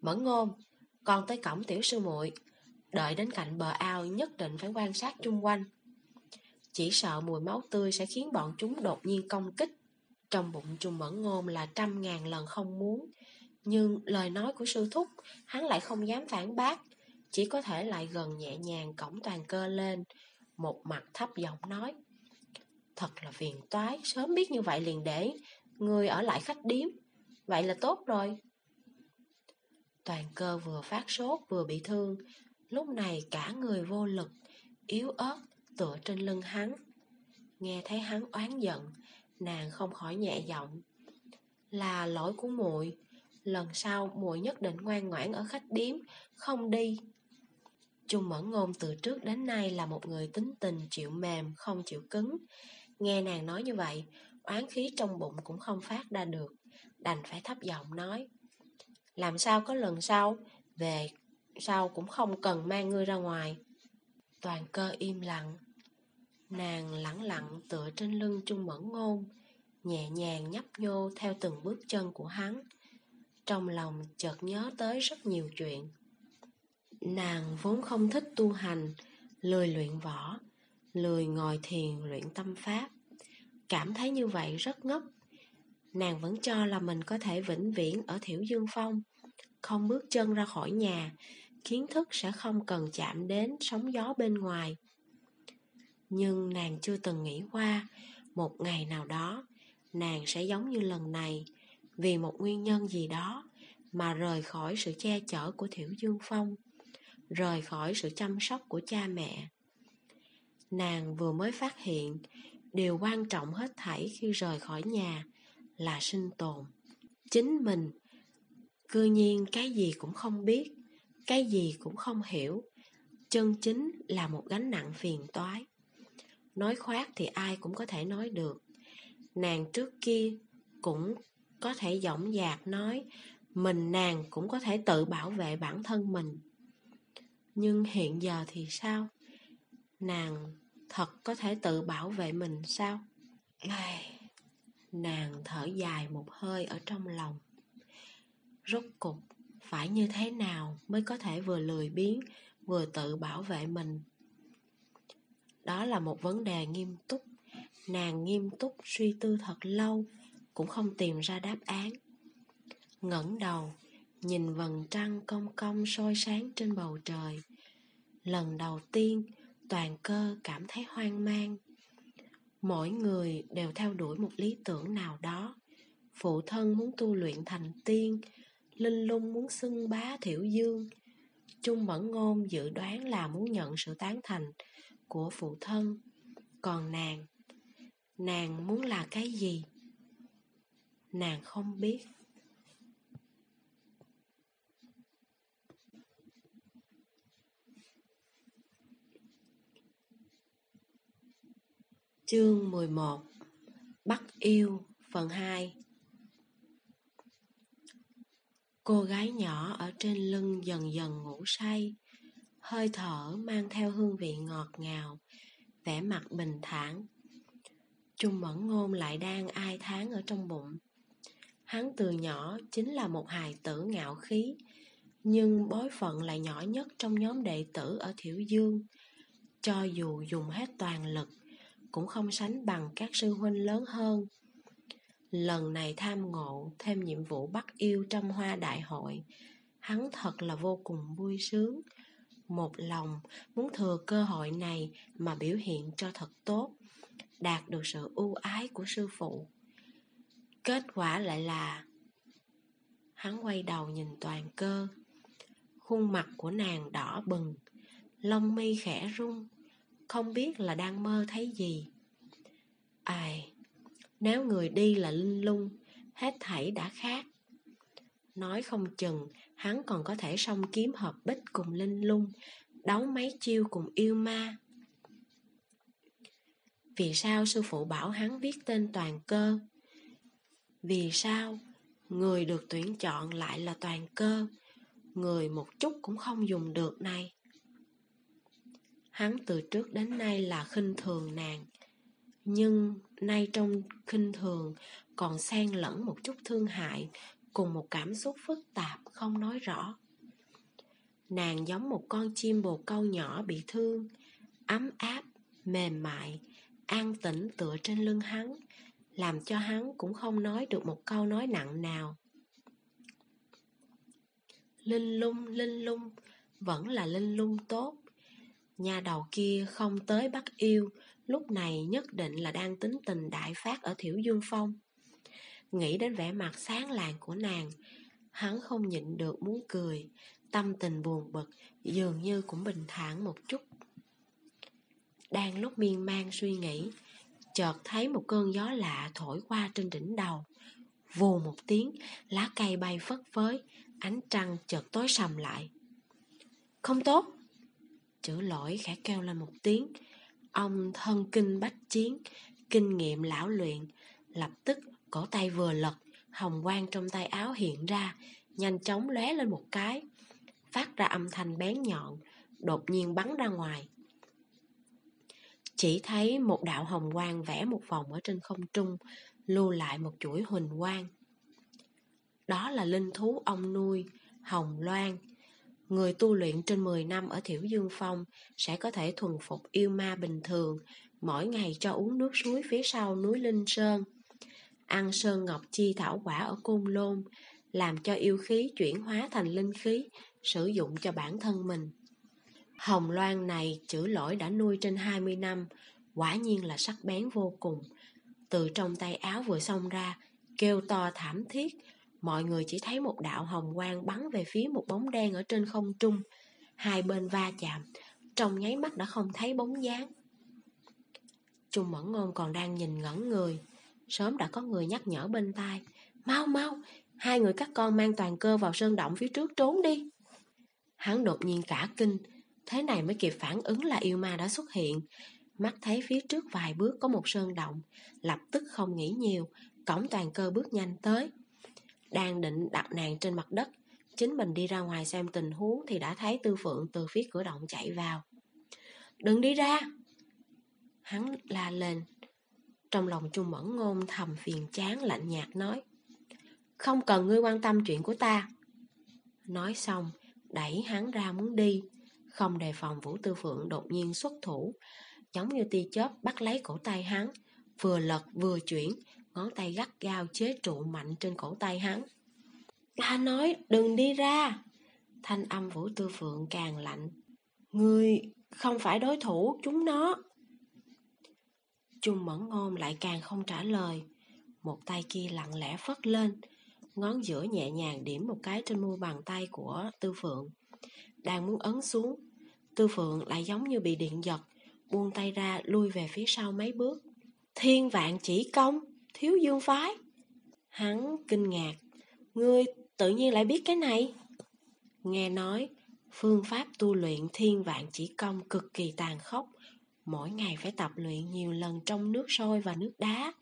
[SPEAKER 1] Mẫn Ngôn, con tới cổng tiểu sư muội Đợi đến cạnh bờ ao nhất định phải quan sát chung quanh. Chỉ sợ mùi máu tươi sẽ khiến bọn chúng đột nhiên công kích. Trong bụng Trung Mẫn Ngôn là trăm ngàn lần không muốn. Nhưng lời nói của sư thúc, hắn lại không dám phản bác. Chỉ có thể lại gần nhẹ nhàng cổng toàn cơ lên. Một mặt thấp giọng nói. Thật là phiền toái, sớm biết như vậy liền để Người ở lại khách điếm Vậy là tốt rồi Toàn cơ vừa phát sốt vừa bị thương Lúc này cả người vô lực Yếu ớt tựa trên lưng hắn Nghe thấy hắn oán giận Nàng không khỏi nhẹ giọng Là lỗi của muội Lần sau muội nhất định ngoan ngoãn ở khách điếm Không đi Trung Mẫn Ngôn từ trước đến nay là một người tính tình chịu mềm, không chịu cứng. Nghe nàng nói như vậy, oán khí trong bụng cũng không phát ra được, đành phải thấp giọng nói. Làm sao có lần sau, về sau cũng không cần mang ngươi ra ngoài. Toàn cơ im lặng, nàng lẳng lặng tựa trên lưng Trung Mẫn Ngôn, nhẹ nhàng nhấp nhô theo từng bước chân của hắn. Trong lòng chợt nhớ tới rất nhiều chuyện. Nàng vốn không thích tu hành, lười luyện võ, lười ngồi thiền luyện tâm pháp. Cảm thấy như vậy rất ngốc Nàng vẫn cho là mình có thể vĩnh viễn ở Thiểu Dương Phong Không bước chân ra khỏi nhà Kiến thức sẽ không cần chạm đến sóng gió bên ngoài nhưng nàng chưa từng nghĩ qua, Một ngày nào đó, Nàng sẽ giống như lần này, Vì một nguyên nhân gì đó Mà rời khỏi sự che chở của Thiểu Dương Phong, Rời khỏi sự chăm sóc của cha mẹ. Nàng vừa mới phát hiện, điều quan trọng hết thảy khi rời khỏi nhà là sinh tồn. Chính mình, cư nhiên cái gì cũng không biết, cái gì cũng không hiểu, chân chính là một gánh nặng phiền toái nói khoác thì ai cũng có thể nói được. Nàng trước kia cũng có thể dõng dạc nói, mình nàng cũng có thể tự bảo vệ bản thân mình. Nhưng hiện giờ thì sao? Nàng thật có thể tự bảo vệ mình sao? Ai... nàng thở dài một hơi ở trong lòng. Rốt cục phải như thế nào mới có thể vừa lười biếng, vừa tự bảo vệ mình? Đó là một vấn đề nghiêm túc. Nàng nghiêm túc suy tư thật lâu, cũng không tìm ra đáp án. Ngẩng đầu, nhìn vầng trăng cong cong soi sáng trên bầu trời. Lần đầu tiên, toàn cơ cảm thấy hoang mang. Mỗi người đều theo đuổi một lý tưởng nào đó. Phụ thân muốn tu luyện thành tiên, linh lung muốn xưng bá thiểu dương. Trung mẫn ngôn dự đoán là muốn nhận sự tán thành của phụ thân. Còn nàng nàng muốn là cái gì? Nàng không biết. Chương 11 Bắt yêu, phần 2 Cô gái nhỏ ở trên lưng dần dần ngủ say. Hơi thở mang theo hương vị ngọt ngào vẻ mặt bình thản Trung mẫn ngôn lại đang ai tháng ở trong bụng Hắn từ nhỏ chính là một hài tử ngạo khí Nhưng bối phận lại nhỏ nhất trong nhóm đệ tử ở Thiểu Dương Cho dù dùng hết toàn lực cũng không sánh bằng các sư huynh lớn hơn. Lần này tham ngộ thêm nhiệm vụ bắt yêu trong hoa đại hội, hắn thật là vô cùng vui sướng. Một lòng muốn thừa cơ hội này mà biểu hiện cho thật tốt, đạt được sự ưu ái của sư phụ. Kết quả lại là Hắn quay đầu nhìn toàn cơ Khuôn mặt của nàng đỏ bừng Lông mi khẽ rung Không biết là đang mơ thấy gì Ai, nếu người đi là linh lung, hết thảy đã khác. Nói không chừng, hắn còn có thể song kiếm hợp bích cùng linh lung, đấu mấy chiêu cùng yêu ma. Vì sao sư phụ bảo hắn viết tên toàn cơ? Vì sao người được tuyển chọn lại là toàn cơ, người một chút cũng không dùng được này? Hắn từ trước đến nay là khinh thường nàng. Nhưng nay trong khinh thường còn xen lẫn một chút thương hại cùng một cảm xúc phức tạp không nói rõ. Nàng giống một con chim bồ câu nhỏ bị thương, ấm áp, mềm mại, an tĩnh tựa trên lưng hắn, làm cho hắn cũng không nói được một câu nói nặng nào. Linh lung, linh lung, vẫn là linh lung tốt. Nhà đầu kia không tới bắt yêu, lúc này nhất định là đang tính tình đại phát ở Thiểu Dương Phong. Nghĩ đến vẻ mặt sáng lạng của nàng, hắn không nhịn được muốn cười, tâm tình buồn bực, dường như cũng bình thản một chút. Đang lúc miên man suy nghĩ, chợt thấy một cơn gió lạ thổi qua trên đỉnh đầu. Vù một tiếng, lá cây bay phất phới, ánh trăng chợt tối sầm lại. Không tốt! Chữ lỗi khẽ kêu lên một tiếng. Ông thân kinh bách chiến, kinh nghiệm lão luyện, lập tức cổ tay vừa lật, hồng quang trong tay áo hiện ra, nhanh chóng lóe lên một cái, phát ra âm thanh bén nhọn, đột nhiên bắn ra ngoài. Chỉ thấy một đạo hồng quang vẽ một vòng ở trên không trung, lưu lại một chuỗi huỳnh quang. Đó là linh thú ông nuôi, Hồng Loan. Người tu luyện trên 10 năm ở Thiểu Dương Phong sẽ có thể thuần phục yêu ma bình thường, mỗi ngày cho uống nước suối phía sau núi Linh Sơn. Ăn sơn ngọc chi thảo quả ở Côn Lôn, làm cho yêu khí chuyển hóa thành linh khí, sử dụng cho bản thân mình. Hồng Loan này chữ lỗi đã nuôi trên 20 năm, quả nhiên là sắc bén vô cùng. Từ trong tay áo vừa xông ra, kêu to thảm thiết, mọi người chỉ thấy một đạo hồng quang bắn về phía một bóng đen ở trên không trung. Hai bên va chạm, trong nháy mắt đã không thấy bóng dáng. Trung Mẫn Ngôn còn đang nhìn ngẩn người, sớm đã có người nhắc nhở bên tai. Mau mau, hai người các con mang toàn cơ vào sơn động phía trước trốn đi. Hắn đột nhiên cả kinh, thế này mới kịp phản ứng là yêu ma đã xuất hiện. Mắt thấy phía trước vài bước có một sơn động, lập tức không nghĩ nhiều, cổng toàn cơ bước nhanh tới. Đang định đặt nàng trên mặt đất, chính mình đi ra ngoài xem tình huống thì đã thấy Tư Phượng từ phía cửa động chạy vào. Đừng đi ra! Hắn la lên. Trong lòng Trung Mẫn Ngôn thầm phiền chán lạnh nhạt nói. Không cần ngươi quan tâm chuyện của ta. Nói xong, đẩy hắn ra muốn đi. Không đề phòng Vũ Tư Phượng đột nhiên xuất thủ, giống như tia chớp bắt lấy cổ tay hắn, vừa lật vừa chuyển, ngón tay gắt gao chế trụ mạnh trên cổ tay hắn. Ta nói đừng đi ra. Thanh âm Vũ Tư Phượng càng lạnh. Ngươi không phải đối thủ chúng nó. Trung Mẫn Ngôn lại càng không trả lời. Một tay kia lặng lẽ phất lên, ngón giữa nhẹ nhàng điểm một cái trên mu bàn tay của Tư Phượng. Đang muốn ấn xuống, Tư Phượng lại giống như bị điện giật, buông tay ra lui về phía sau mấy bước. Thiên vạn chỉ công, thiếu dương phái. Hắn kinh ngạc, ngươi tự nhiên lại biết cái này. Nghe nói, phương pháp tu luyện thiên vạn chỉ công cực kỳ tàn khốc, mỗi ngày phải tập luyện nhiều lần trong nước sôi và nước đá.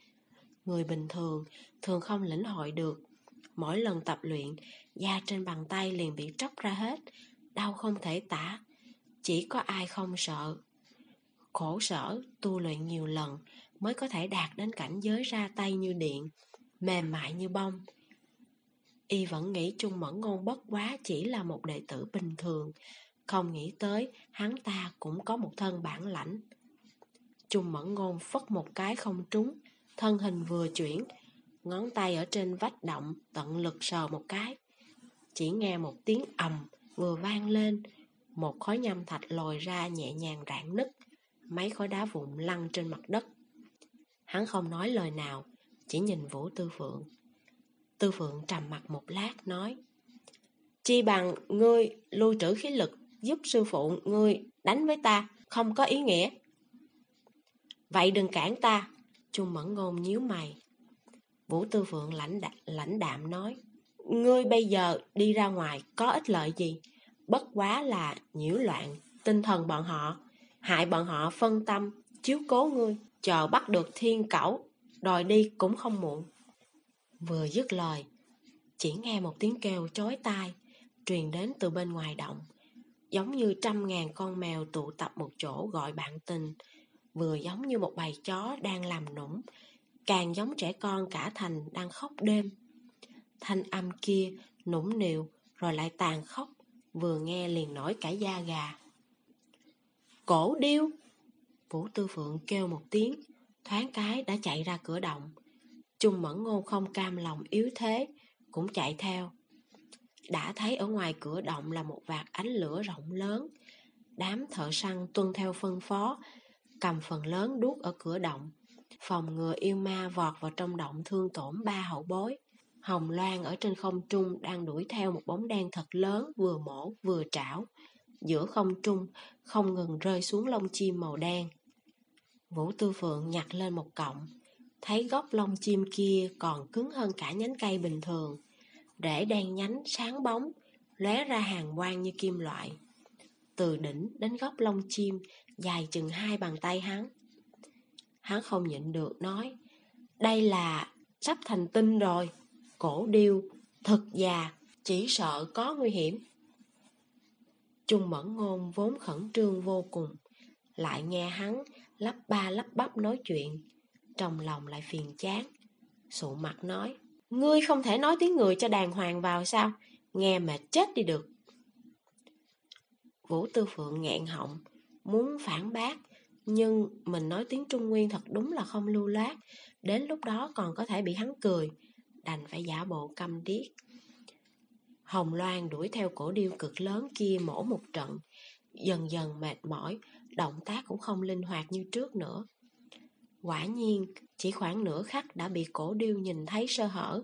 [SPEAKER 1] Người bình thường thường không lĩnh hội được. Mỗi lần tập luyện, da trên bàn tay liền bị tróc ra hết, đau không thể tả. Chỉ có ai không sợ. Khổ sở, tu luyện nhiều lần mới có thể đạt đến cảnh giới ra tay như điện, mềm mại như bông. Y vẫn nghĩ Trung Mẫn Ngôn bất quá chỉ là một đệ tử bình thường, không nghĩ tới hắn ta cũng có một thân bản lãnh. Trung Mẫn Ngôn phất một cái không trúng, thân hình vừa chuyển, ngón tay ở trên vách động tận lực sờ một cái. Chỉ nghe một tiếng ầm vừa vang lên, một khối nhâm thạch lồi ra nhẹ nhàng rạn nứt, mấy khối đá vụn lăn trên mặt đất. Hắn không nói lời nào, chỉ nhìn Vũ Tư Phượng. Tư Phượng trầm mặt một lát, nói Chi bằng ngươi lưu trữ khí lực giúp sư phụ ngươi đánh với ta, không có ý nghĩa. Vậy đừng cản ta, Trung Mẫn Ngôn nhíu mày. Vũ Tư Phượng lãnh, đạm, lãnh đạm nói Ngươi bây giờ đi ra ngoài có ích lợi gì? Bất quá là nhiễu loạn tinh thần bọn họ, hại bọn họ phân tâm, chiếu cố ngươi, chờ bắt được thiên cẩu, đòi đi cũng không muộn. Vừa dứt lời, chỉ nghe một tiếng kêu chói tai, truyền đến từ bên ngoài động. giống như trăm ngàn con mèo tụ tập một chỗ gọi bạn tình, vừa giống như một bầy chó đang làm nũng, càng giống trẻ con cả thành đang khóc đêm. Thanh âm kia nũng nịu rồi lại tàn khóc, vừa nghe liền nổi cả da gà. Cổ điêu! Vũ Tư Phượng kêu một tiếng, thoáng cái đã chạy ra cửa động. Trung Mẫn Ngôn không cam lòng yếu thế, cũng chạy theo. Đã thấy ở ngoài cửa động là một vạt ánh lửa rộng lớn. Đám thợ săn tuân theo phân phó, cầm phần lớn đuốc ở cửa động. Phòng ngừa yêu ma vọt vào trong động thương tổn ba hậu bối. Hồng Loan ở trên không trung đang đuổi theo một bóng đen thật lớn vừa mổ vừa trảo. Giữa không trung không ngừng rơi xuống lông chim màu đen. Vũ Tư Phượng nhặt lên một cọng, thấy gốc lông chim kia còn cứng hơn cả nhánh cây bình thường. Rễ đen nhánh sáng bóng, lóe ra hàng quang như kim loại. Từ đỉnh đến gốc lông chim dài chừng hai bàn tay hắn. Hắn không nhịn được nói, đây là sắp thành tinh rồi, cổ điêu, thật già, chỉ sợ có nguy hiểm. Trung mẫn ngôn vốn khẩn trương vô cùng, lại nghe hắn lắp ba lắp bắp nói chuyện, trong lòng lại phiền chán. Sụ mặt nói, ngươi không thể nói tiếng người cho đàng hoàng vào sao, nghe mà chết đi được. Vũ Tư Phượng nghẹn họng, muốn phản bác, nhưng mình nói tiếng Trung Nguyên thật đúng là không lưu loát, đến lúc đó còn có thể bị hắn cười, đành phải giả bộ câm điếc. Hồng Loan đuổi theo cổ điêu cực lớn kia mổ một trận, dần dần mệt mỏi, động tác cũng không linh hoạt như trước nữa. Quả nhiên, chỉ khoảng nửa khắc đã bị cổ điêu nhìn thấy sơ hở.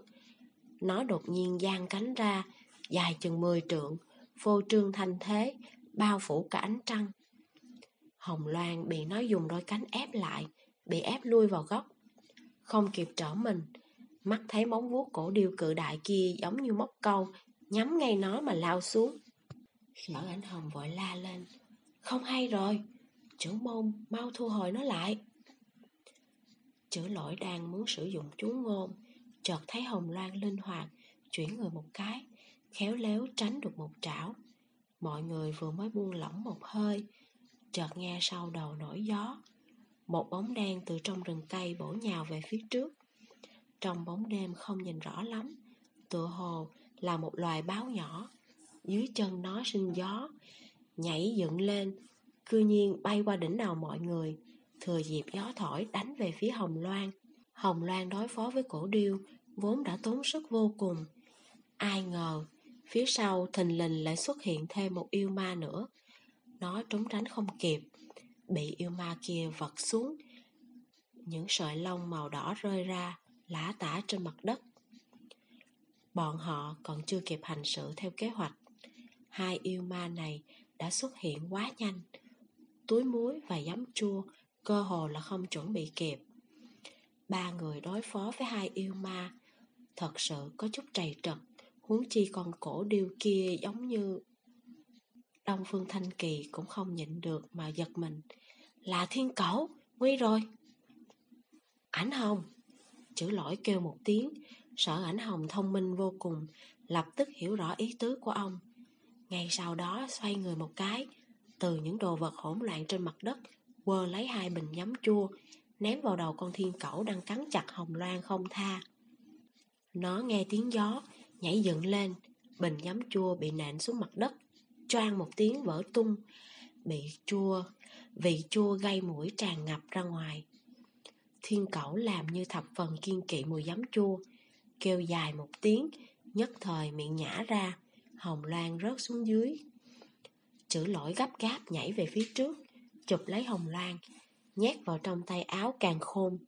[SPEAKER 1] Nó đột nhiên giang cánh ra, dài chừng 10 trượng, phô trương thanh thế, bao phủ cả ánh trăng. Hồng Loan bị nó dùng đôi cánh ép lại, bị ép lui vào góc. Không kịp trở mình, mắt thấy móng vuốt cổ điêu cự đại kia giống như móc câu, nhắm ngay nó mà lao xuống. Sở ảnh hồng vội la lên. Không hay rồi, trưởng môn mau thu hồi nó lại. Chữ lỗi đang muốn sử dụng chú ngôn, chợt thấy hồng loan linh hoạt, chuyển người một cái, khéo léo tránh được một trảo. Mọi người vừa mới buông lỏng một hơi, chợt nghe sau đầu nổi gió. Một bóng đen từ trong rừng cây bổ nhào về phía trước. Trong bóng đêm không nhìn rõ lắm, tựa hồ là một loài báo nhỏ. Dưới chân nó sinh gió, nhảy dựng lên, cư nhiên bay qua đỉnh đầu mọi người, thừa dịp gió thổi đánh về phía Hồng Loan. Hồng Loan đối phó với cổ điêu, vốn đã tốn sức vô cùng. Ai ngờ, phía sau thình lình lại xuất hiện thêm một yêu ma nữa. Nó trốn tránh không kịp, bị yêu ma kia vật xuống. Những sợi lông màu đỏ rơi ra, lã tả trên mặt đất. Bọn họ còn chưa kịp hành sự theo kế hoạch. Hai yêu ma này đã xuất hiện quá nhanh. Túi muối và giấm chua cơ hồ là không chuẩn bị kịp. Ba người đối phó với hai yêu ma thật sự có chút trầy trật, huống chi con cổ điêu kia giống như... Đông Phương Thanh Kỳ cũng không nhịn được mà giật mình. Là thiên cẩu, nguy rồi. Ảnh hồng, chữ lỗi kêu một tiếng, Sở ảnh hồng thông minh vô cùng, lập tức hiểu rõ ý tứ của ông. Ngay sau đó xoay người một cái, từ những đồ vật hỗn loạn trên mặt đất, quơ lấy hai bình nhắm chua, ném vào đầu con thiên cẩu đang cắn chặt hồng loan không tha. Nó nghe tiếng gió, nhảy dựng lên, bình nhắm chua bị nện xuống mặt đất, choang một tiếng vỡ tung, bị chua, vị chua gây mũi tràn ngập ra ngoài. Thiên cẩu làm như thập phần kiên kỵ mùi giấm chua, kêu dài một tiếng, nhất thời miệng nhả ra, hồng loan rớt xuống dưới. Chữ lỗi gấp gáp nhảy về phía trước, chụp lấy hồng loan, nhét vào trong tay áo càng khôn.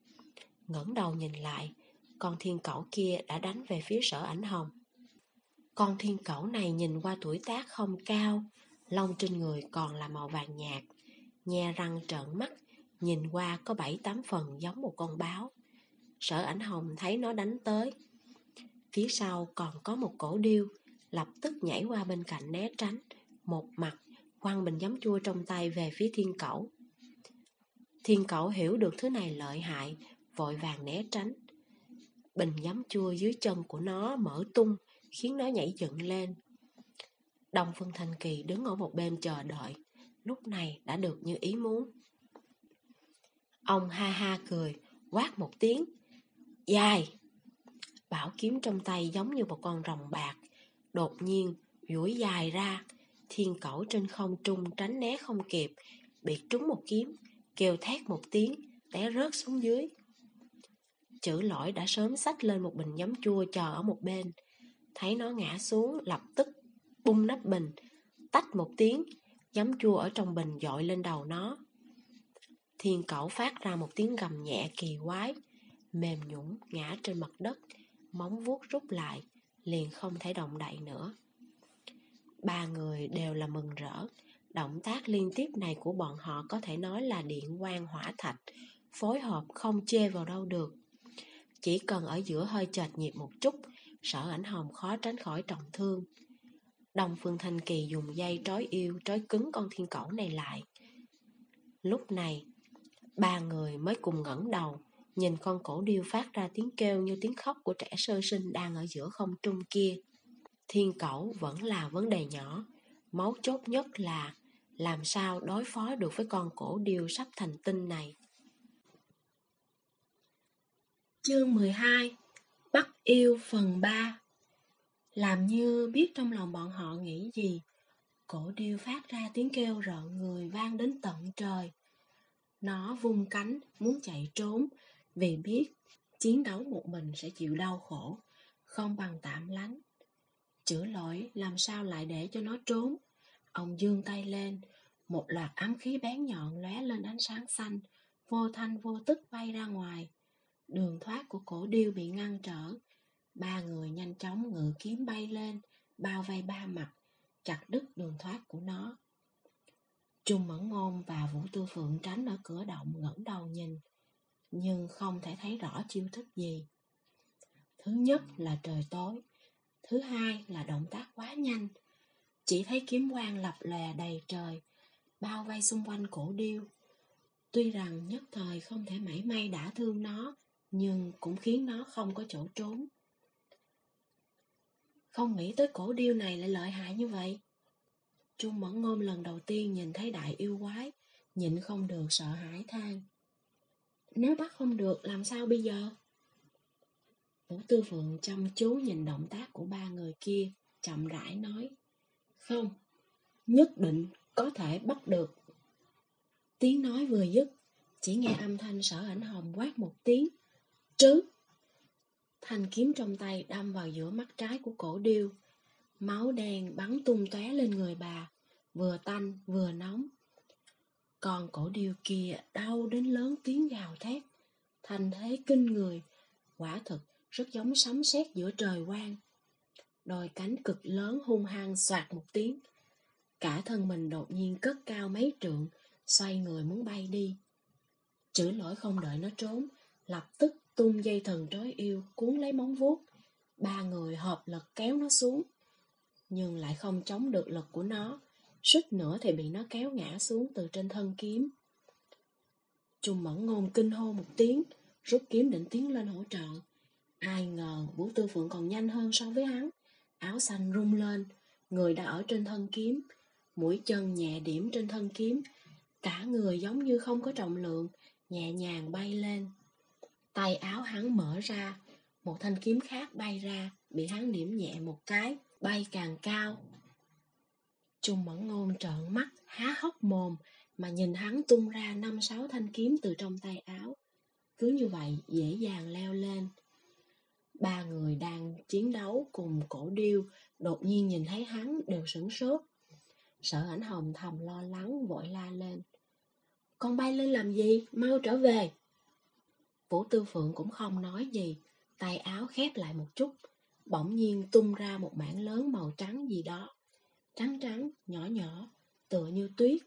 [SPEAKER 1] ngẩng đầu nhìn lại, con thiên cẩu kia đã đánh về phía sở ảnh hồng. Con thiên cẩu này nhìn qua tuổi tác không cao, lông trên người còn là màu vàng nhạt, nhe răng trợn mắt, nhìn qua có bảy tám phần giống một con báo. Sở ảnh hồng thấy nó đánh tới, Phía sau còn có một cổ điêu, lập tức nhảy qua bên cạnh né tránh, một mặt quăng bình giấm chua trong tay về phía thiên cẩu. Thiên cẩu hiểu được thứ này lợi hại, vội vàng né tránh. Bình giấm chua dưới chân của nó mở tung, khiến nó nhảy dựng lên. đồng Phương thành Kỳ đứng ở một bên chờ đợi, lúc này đã được như ý muốn. Ông ha ha cười, quát một tiếng, dài. Bảo kiếm trong tay giống như một con rồng bạc, đột nhiên duỗi dài ra, thiên cẩu trên không trung tránh né không kịp, bị trúng một kiếm, kêu thét một tiếng, té rớt xuống dưới. Chữ lỗi đã sớm xách lên một bình giấm chua chờ ở một bên, thấy nó ngã xuống lập tức bung nắp bình, tách một tiếng, giấm chua ở trong bình dội lên đầu nó. Thiên cẩu phát ra một tiếng gầm nhẹ kỳ quái, mềm nhũng ngã trên mặt đất, móng vuốt rút lại, liền không thể động đậy nữa. Ba người đều là mừng rỡ, động tác liên tiếp này của bọn họ có thể nói là điện quang hỏa thạch, phối hợp không chê vào đâu được. Chỉ cần ở giữa hơi chệch nhịp một chút, sở ảnh hồng khó tránh khỏi trọng thương. Đồng Phương Thanh Kỳ dùng dây trói yêu trói cứng con thiên cẩu này lại. Lúc này, ba người mới cùng ngẩng đầu, nhìn con cổ điêu phát ra tiếng kêu như tiếng khóc của trẻ sơ sinh đang ở giữa không trung kia. Thiên cẩu vẫn là vấn đề nhỏ, máu chốt nhất là làm sao đối phó được với con cổ điêu sắp thành tinh này. Chương 12 Bắt yêu phần 3 Làm như biết trong lòng bọn họ nghĩ gì, cổ điêu phát ra tiếng kêu rợn người vang đến tận trời. Nó vung cánh, muốn chạy trốn, vì biết chiến đấu một mình sẽ chịu đau khổ, không bằng tạm lánh. Chữa lỗi làm sao lại để cho nó trốn. Ông dương tay lên, một loạt ám khí bén nhọn lóe lên ánh sáng xanh, vô thanh vô tức bay ra ngoài. Đường thoát của cổ điêu bị ngăn trở. Ba người nhanh chóng ngự kiếm bay lên, bao vây ba mặt, chặt đứt đường thoát của nó. Trung Mẫn Ngôn và Vũ Tư Phượng tránh ở cửa động ngẩng đầu nhìn, nhưng không thể thấy rõ chiêu thức gì. Thứ nhất là trời tối, thứ hai là động tác quá nhanh. Chỉ thấy kiếm quang lập lòe đầy trời, bao vây xung quanh cổ điêu. Tuy rằng nhất thời không thể mảy may đã thương nó, nhưng cũng khiến nó không có chỗ trốn. Không nghĩ tới cổ điêu này lại lợi hại như vậy. Trung Mẫn Ngôn lần đầu tiên nhìn thấy đại yêu quái, nhịn không được sợ hãi than. Nếu bắt không được làm sao bây giờ? Vũ Tư Phượng chăm chú nhìn động tác của ba người kia, chậm rãi nói. Không, nhất định có thể bắt được. Tiếng nói vừa dứt, chỉ nghe âm thanh sở ảnh hồng quát một tiếng. Trứ! Thanh kiếm trong tay đâm vào giữa mắt trái của cổ điêu. Máu đen bắn tung tóe lên người bà, vừa tanh vừa nóng. Còn cổ điêu kia đau đến lớn tiếng gào thét, thành thế kinh người, quả thực rất giống sấm sét giữa trời quang. Đôi cánh cực lớn hung hăng soạt một tiếng, cả thân mình đột nhiên cất cao mấy trượng, xoay người muốn bay đi. Chữ lỗi không đợi nó trốn, lập tức tung dây thần trói yêu cuốn lấy móng vuốt. Ba người hợp lực kéo nó xuống, nhưng lại không chống được lực của nó, suýt nữa thì bị nó kéo ngã xuống từ trên thân kiếm. Trung mẫn ngôn kinh hô một tiếng, rút kiếm định tiến lên hỗ trợ. Ai ngờ Vũ Tư Phượng còn nhanh hơn so với hắn. Áo xanh rung lên, người đã ở trên thân kiếm, mũi chân nhẹ điểm trên thân kiếm, cả người giống như không có trọng lượng, nhẹ nhàng bay lên. Tay áo hắn mở ra, một thanh kiếm khác bay ra, bị hắn điểm nhẹ một cái, bay càng cao, Trung Mẫn Ngôn trợn mắt, há hốc mồm, mà nhìn hắn tung ra năm sáu thanh kiếm từ trong tay áo. Cứ như vậy, dễ dàng leo lên. Ba người đang chiến đấu cùng cổ điêu, đột nhiên nhìn thấy hắn đều sửng sốt. Sợ ảnh hồng thầm lo lắng, vội la lên. Con bay lên làm gì? Mau trở về. Vũ Tư Phượng cũng không nói gì, tay áo khép lại một chút, bỗng nhiên tung ra một mảng lớn màu trắng gì đó trắng trắng, nhỏ nhỏ, tựa như tuyết.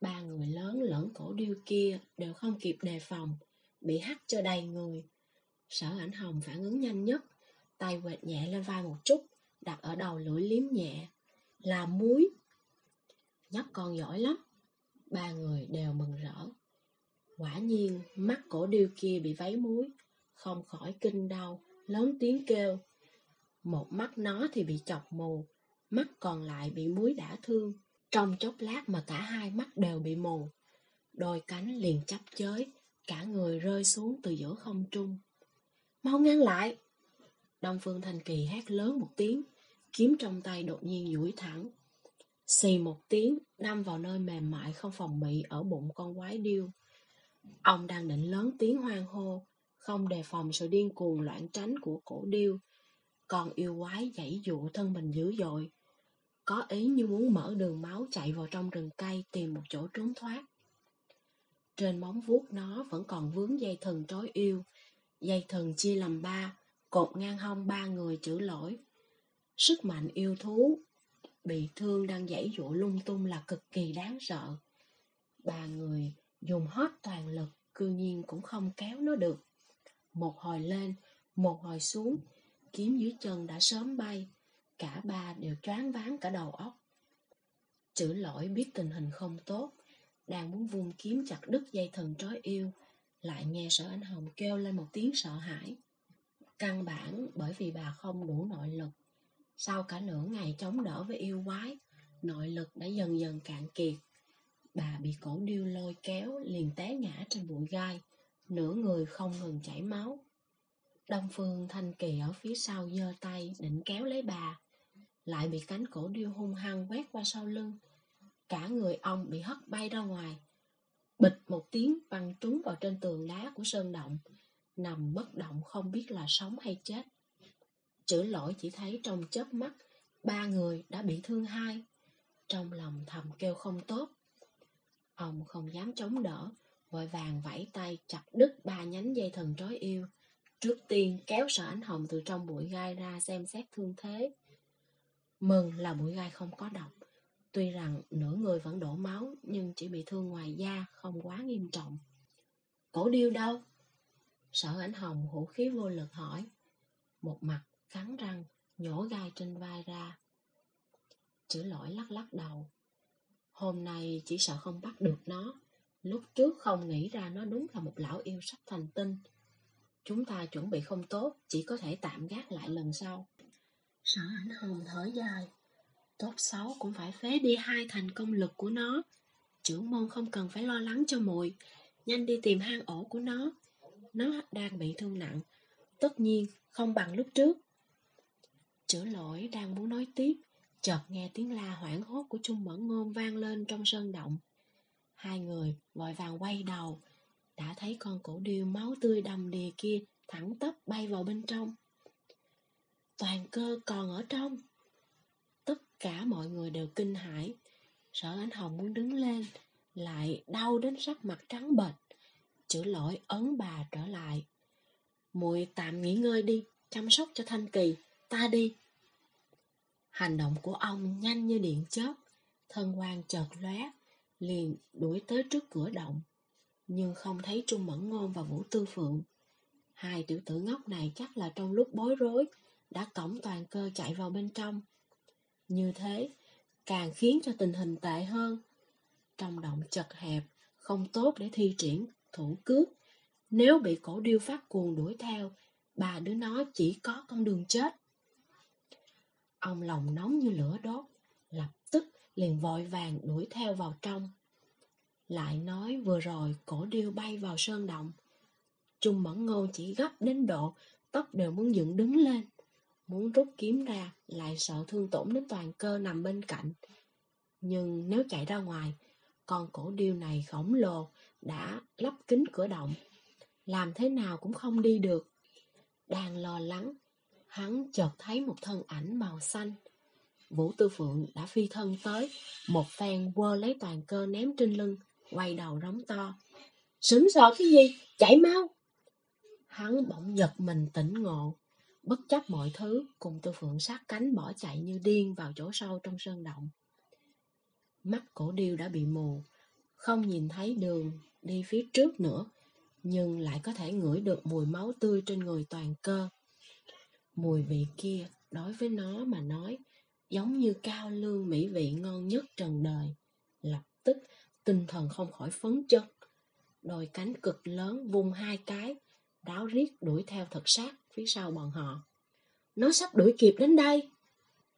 [SPEAKER 1] Ba người lớn lẫn cổ điêu kia đều không kịp đề phòng, bị hắt cho đầy người. Sở ảnh hồng phản ứng nhanh nhất, tay quệt nhẹ lên vai một chút, đặt ở đầu lưỡi liếm nhẹ. Là muối. Nhóc con giỏi lắm. Ba người đều mừng rỡ. Quả nhiên, mắt cổ điêu kia bị váy muối, không khỏi kinh đau, lớn tiếng kêu. Một mắt nó thì bị chọc mù, mắt còn lại bị muối đã thương. Trong chốc lát mà cả hai mắt đều bị mù. Đôi cánh liền chấp chới, cả người rơi xuống từ giữa không trung. Mau ngăn lại! Đông Phương Thanh Kỳ hét lớn một tiếng, kiếm trong tay đột nhiên duỗi thẳng. Xì một tiếng, đâm vào nơi mềm mại không phòng bị ở bụng con quái điêu. Ông đang định lớn tiếng hoang hô, không đề phòng sự điên cuồng loạn tránh của cổ điêu. Còn yêu quái dãy dụ thân mình dữ dội, có ý như muốn mở đường máu chạy vào trong rừng cây tìm một chỗ trốn thoát. Trên móng vuốt nó vẫn còn vướng dây thần trói yêu, dây thần chia làm ba, cột ngang hông ba người chữ lỗi. Sức mạnh yêu thú, bị thương đang dãy dụ lung tung là cực kỳ đáng sợ. Ba người dùng hết toàn lực, cư nhiên cũng không kéo nó được. Một hồi lên, một hồi xuống, kiếm dưới chân đã sớm bay, cả ba đều choáng váng cả đầu óc. Chữ lỗi biết tình hình không tốt, đang muốn vung kiếm chặt đứt dây thần trói yêu, lại nghe sở anh hồng kêu lên một tiếng sợ hãi. Căn bản bởi vì bà không đủ nội lực. Sau cả nửa ngày chống đỡ với yêu quái, nội lực đã dần dần cạn kiệt. Bà bị cổ điêu lôi kéo liền té ngã trên bụi gai, nửa người không ngừng chảy máu. Đông Phương Thanh Kỳ ở phía sau giơ tay định kéo lấy bà, lại bị cánh cổ điêu hung hăng quét qua sau lưng. Cả người ông bị hất bay ra ngoài. Bịch một tiếng văng trúng vào trên tường đá của sơn động, nằm bất động không biết là sống hay chết. Chữ lỗi chỉ thấy trong chớp mắt, ba người đã bị thương hai. Trong lòng thầm kêu không tốt. Ông không dám chống đỡ, vội vàng vẫy tay chặt đứt ba nhánh dây thần trói yêu. Trước tiên kéo sợ ánh hồng từ trong bụi gai ra xem xét thương thế. Mừng là bụi gai không có độc. Tuy rằng nửa người vẫn đổ máu nhưng chỉ bị thương ngoài da, không quá nghiêm trọng. Cổ điêu đâu? Sở ánh hồng hữu khí vô lực hỏi. Một mặt cắn răng, nhổ gai trên vai ra. Chữ lỗi lắc lắc đầu. Hôm nay chỉ sợ không bắt được nó. Lúc trước không nghĩ ra nó đúng là một lão yêu sắp thành tinh. Chúng ta chuẩn bị không tốt, chỉ có thể tạm gác lại lần sau. Sở ảnh hồng thở dài. Tốt xấu cũng phải phế đi hai thành công lực của nó. Trưởng môn không cần phải lo lắng cho mùi. Nhanh đi tìm hang ổ của nó. Nó đang bị thương nặng. Tất nhiên không bằng lúc trước. Chữa lỗi đang muốn nói tiếp. Chợt nghe tiếng la hoảng hốt của Trung Mẫn Ngôn vang lên trong sơn động. Hai người vội vàng quay đầu. Đã thấy con cổ điêu máu tươi đầm đìa kia thẳng tắp bay vào bên trong. Toàn cơ còn ở trong. Tất cả mọi người đều kinh hãi. Sở Ánh Hồng muốn đứng lên, lại đau đến sắc mặt trắng bệch. chữ lỗi ấn bà trở lại. muội tạm nghỉ ngơi đi, chăm sóc cho Thanh Kỳ, ta đi. Hành động của ông nhanh như điện chớp, thân quan chợt lóe, liền đuổi tới trước cửa động. Nhưng không thấy Trung Mẫn Ngôn và Vũ Tư Phượng. Hai tiểu tử ngốc này chắc là trong lúc bối rối, đã cổng toàn cơ chạy vào bên trong. Như thế, càng khiến cho tình hình tệ hơn. Trong động chật hẹp, không tốt để thi triển thủ cướp. Nếu bị cổ điêu phát cuồng đuổi theo, bà đứa nó chỉ có con đường chết. Ông lòng nóng như lửa đốt, lập tức liền vội vàng đuổi theo vào trong. Lại nói vừa rồi cổ điêu bay vào sơn động. Trung mẫn ngô chỉ gấp đến độ tóc đều muốn dựng đứng lên. Muốn rút kiếm ra lại sợ thương tổn đến toàn cơ nằm bên cạnh. Nhưng nếu chạy ra ngoài, con cổ điêu này khổng lồ đã lắp kính cửa động. Làm thế nào cũng không đi được. Đang lo lắng, hắn chợt thấy một thân ảnh màu xanh. Vũ Tư Phượng đã phi thân tới, một phen quơ lấy toàn cơ ném trên lưng, quay đầu rống to. Sửng sợ cái gì? Chạy mau! Hắn bỗng giật mình tỉnh ngộ, bất chấp mọi thứ, cùng Tư Phượng sát cánh bỏ chạy như điên vào chỗ sâu trong sơn động. Mắt cổ điêu đã bị mù, không nhìn thấy đường đi phía trước nữa, nhưng lại có thể ngửi được mùi máu tươi trên người toàn cơ. Mùi vị kia, đối với nó mà nói, giống như cao lương mỹ vị ngon nhất trần đời. Lập tức, tinh thần không khỏi phấn chân. Đôi cánh cực lớn vung hai cái, ráo riết đuổi theo thật sát phía sau bọn họ. Nó sắp đuổi kịp đến đây.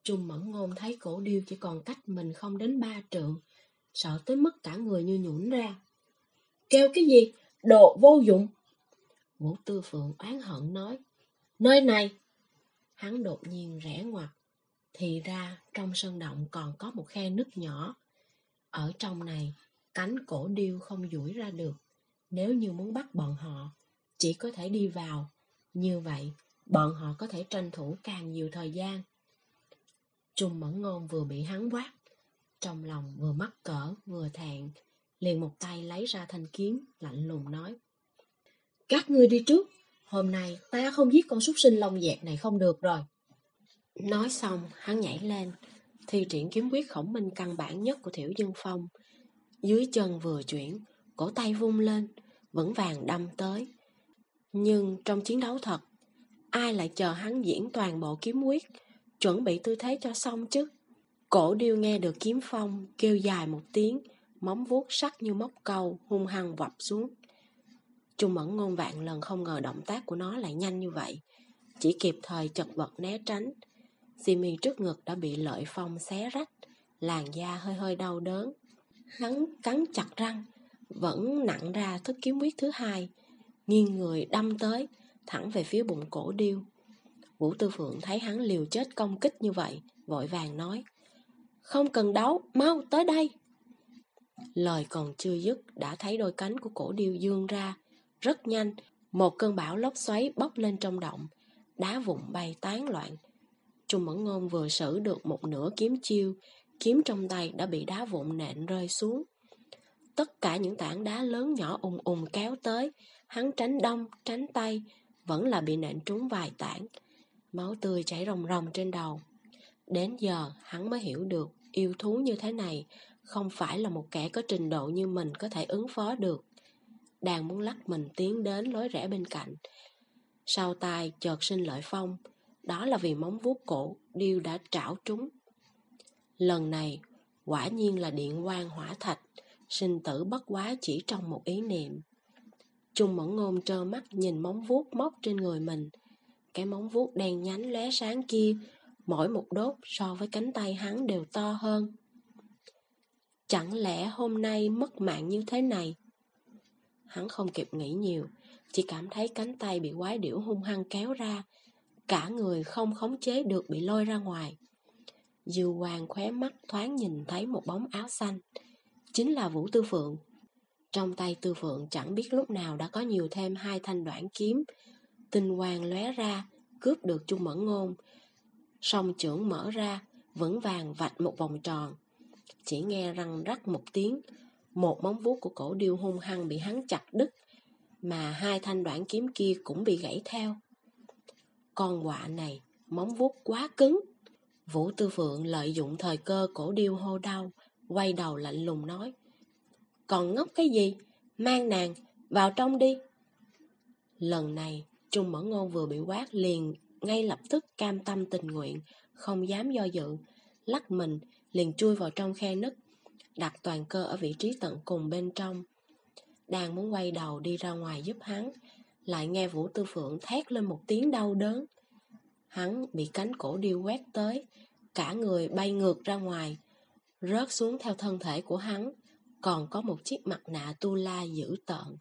[SPEAKER 1] Trung Mẫn Ngôn thấy cổ điêu chỉ còn cách mình không đến ba trượng, sợ tới mức cả người như nhũn ra. Kêu cái gì? Đồ vô dụng! Vũ Tư Phượng oán hận nói. Nơi này! Hắn đột nhiên rẽ ngoặt. Thì ra trong sân động còn có một khe nứt nhỏ. Ở trong này, cánh cổ điêu không duỗi ra được. Nếu như muốn bắt bọn họ, chỉ có thể đi vào. Như vậy, bọn họ có thể tranh thủ càng nhiều thời gian. Trung Mẫn Ngôn vừa bị hắn quát, trong lòng vừa mắc cỡ vừa thẹn, liền một tay lấy ra thanh kiếm, lạnh lùng nói. Các ngươi đi trước, hôm nay ta không giết con súc sinh lông dẹt này không được rồi. Nói xong, hắn nhảy lên, thi triển kiếm quyết khổng minh căn bản nhất của Thiểu Dương Phong. Dưới chân vừa chuyển, cổ tay vung lên, vững vàng đâm tới. Nhưng trong chiến đấu thật, ai lại chờ hắn diễn toàn bộ kiếm quyết, chuẩn bị tư thế cho xong chứ? Cổ điêu nghe được kiếm phong, kêu dài một tiếng, móng vuốt sắc như móc câu, hung hăng vập xuống. Trung mẫn ngôn vạn lần không ngờ động tác của nó lại nhanh như vậy. Chỉ kịp thời chật vật né tránh. Simi trước ngực đã bị lợi phong xé rách, làn da hơi hơi đau đớn. Hắn cắn chặt răng, vẫn nặng ra thức kiếm quyết thứ hai, nghiêng người đâm tới, thẳng về phía bụng cổ điêu. Vũ Tư Phượng thấy hắn liều chết công kích như vậy, vội vàng nói, không cần đấu, mau tới đây. Lời còn chưa dứt đã thấy đôi cánh của cổ điêu dương ra, rất nhanh, một cơn bão lốc xoáy bốc lên trong động, đá vụn bay tán loạn. Trung Mẫn Ngôn vừa xử được một nửa kiếm chiêu, kiếm trong tay đã bị đá vụn nện rơi xuống. Tất cả những tảng đá lớn nhỏ ùng ùng kéo tới, hắn tránh đông, tránh tay, vẫn là bị nện trúng vài tảng. Máu tươi chảy ròng ròng trên đầu. Đến giờ hắn mới hiểu được yêu thú như thế này không phải là một kẻ có trình độ như mình có thể ứng phó được. Đang muốn lắc mình tiến đến lối rẽ bên cạnh. Sau tai chợt sinh lợi phong, đó là vì móng vuốt cổ điêu đã trảo trúng. Lần này, quả nhiên là điện quang hỏa thạch, sinh tử bất quá chỉ trong một ý niệm. Trung mẫn ngôn trơ mắt nhìn móng vuốt móc trên người mình. Cái móng vuốt đen nhánh lóe sáng kia, mỗi một đốt so với cánh tay hắn đều to hơn. Chẳng lẽ hôm nay mất mạng như thế này? Hắn không kịp nghĩ nhiều, chỉ cảm thấy cánh tay bị quái điểu hung hăng kéo ra, cả người không khống chế được bị lôi ra ngoài. Dư hoàng khóe mắt thoáng nhìn thấy một bóng áo xanh, chính là Vũ Tư Phượng. Trong tay Tư Phượng chẳng biết lúc nào đã có nhiều thêm hai thanh đoạn kiếm, tinh hoàng lóe ra, cướp được chung Mẫn Ngôn. Song trưởng mở ra, vững vàng vạch một vòng tròn. Chỉ nghe răng rắc một tiếng, một móng vuốt của cổ điêu hung hăng bị hắn chặt đứt, mà hai thanh đoạn kiếm kia cũng bị gãy theo. Con quạ này, móng vuốt quá cứng. Vũ Tư Phượng lợi dụng thời cơ cổ điêu hô đau, quay đầu lạnh lùng nói. Còn ngốc cái gì? Mang nàng, vào trong đi. Lần này, Trung Mẫn Ngôn vừa bị quát liền, ngay lập tức cam tâm tình nguyện, không dám do dự. Lắc mình, liền chui vào trong khe nứt, đặt toàn cơ ở vị trí tận cùng bên trong. Đang muốn quay đầu đi ra ngoài giúp hắn, lại nghe Vũ Tư Phượng thét lên một tiếng đau đớn. Hắn bị cánh cổ điêu quét tới, cả người bay ngược ra ngoài, rớt xuống theo thân thể của hắn, còn có một chiếc mặt nạ tu la dữ tợn.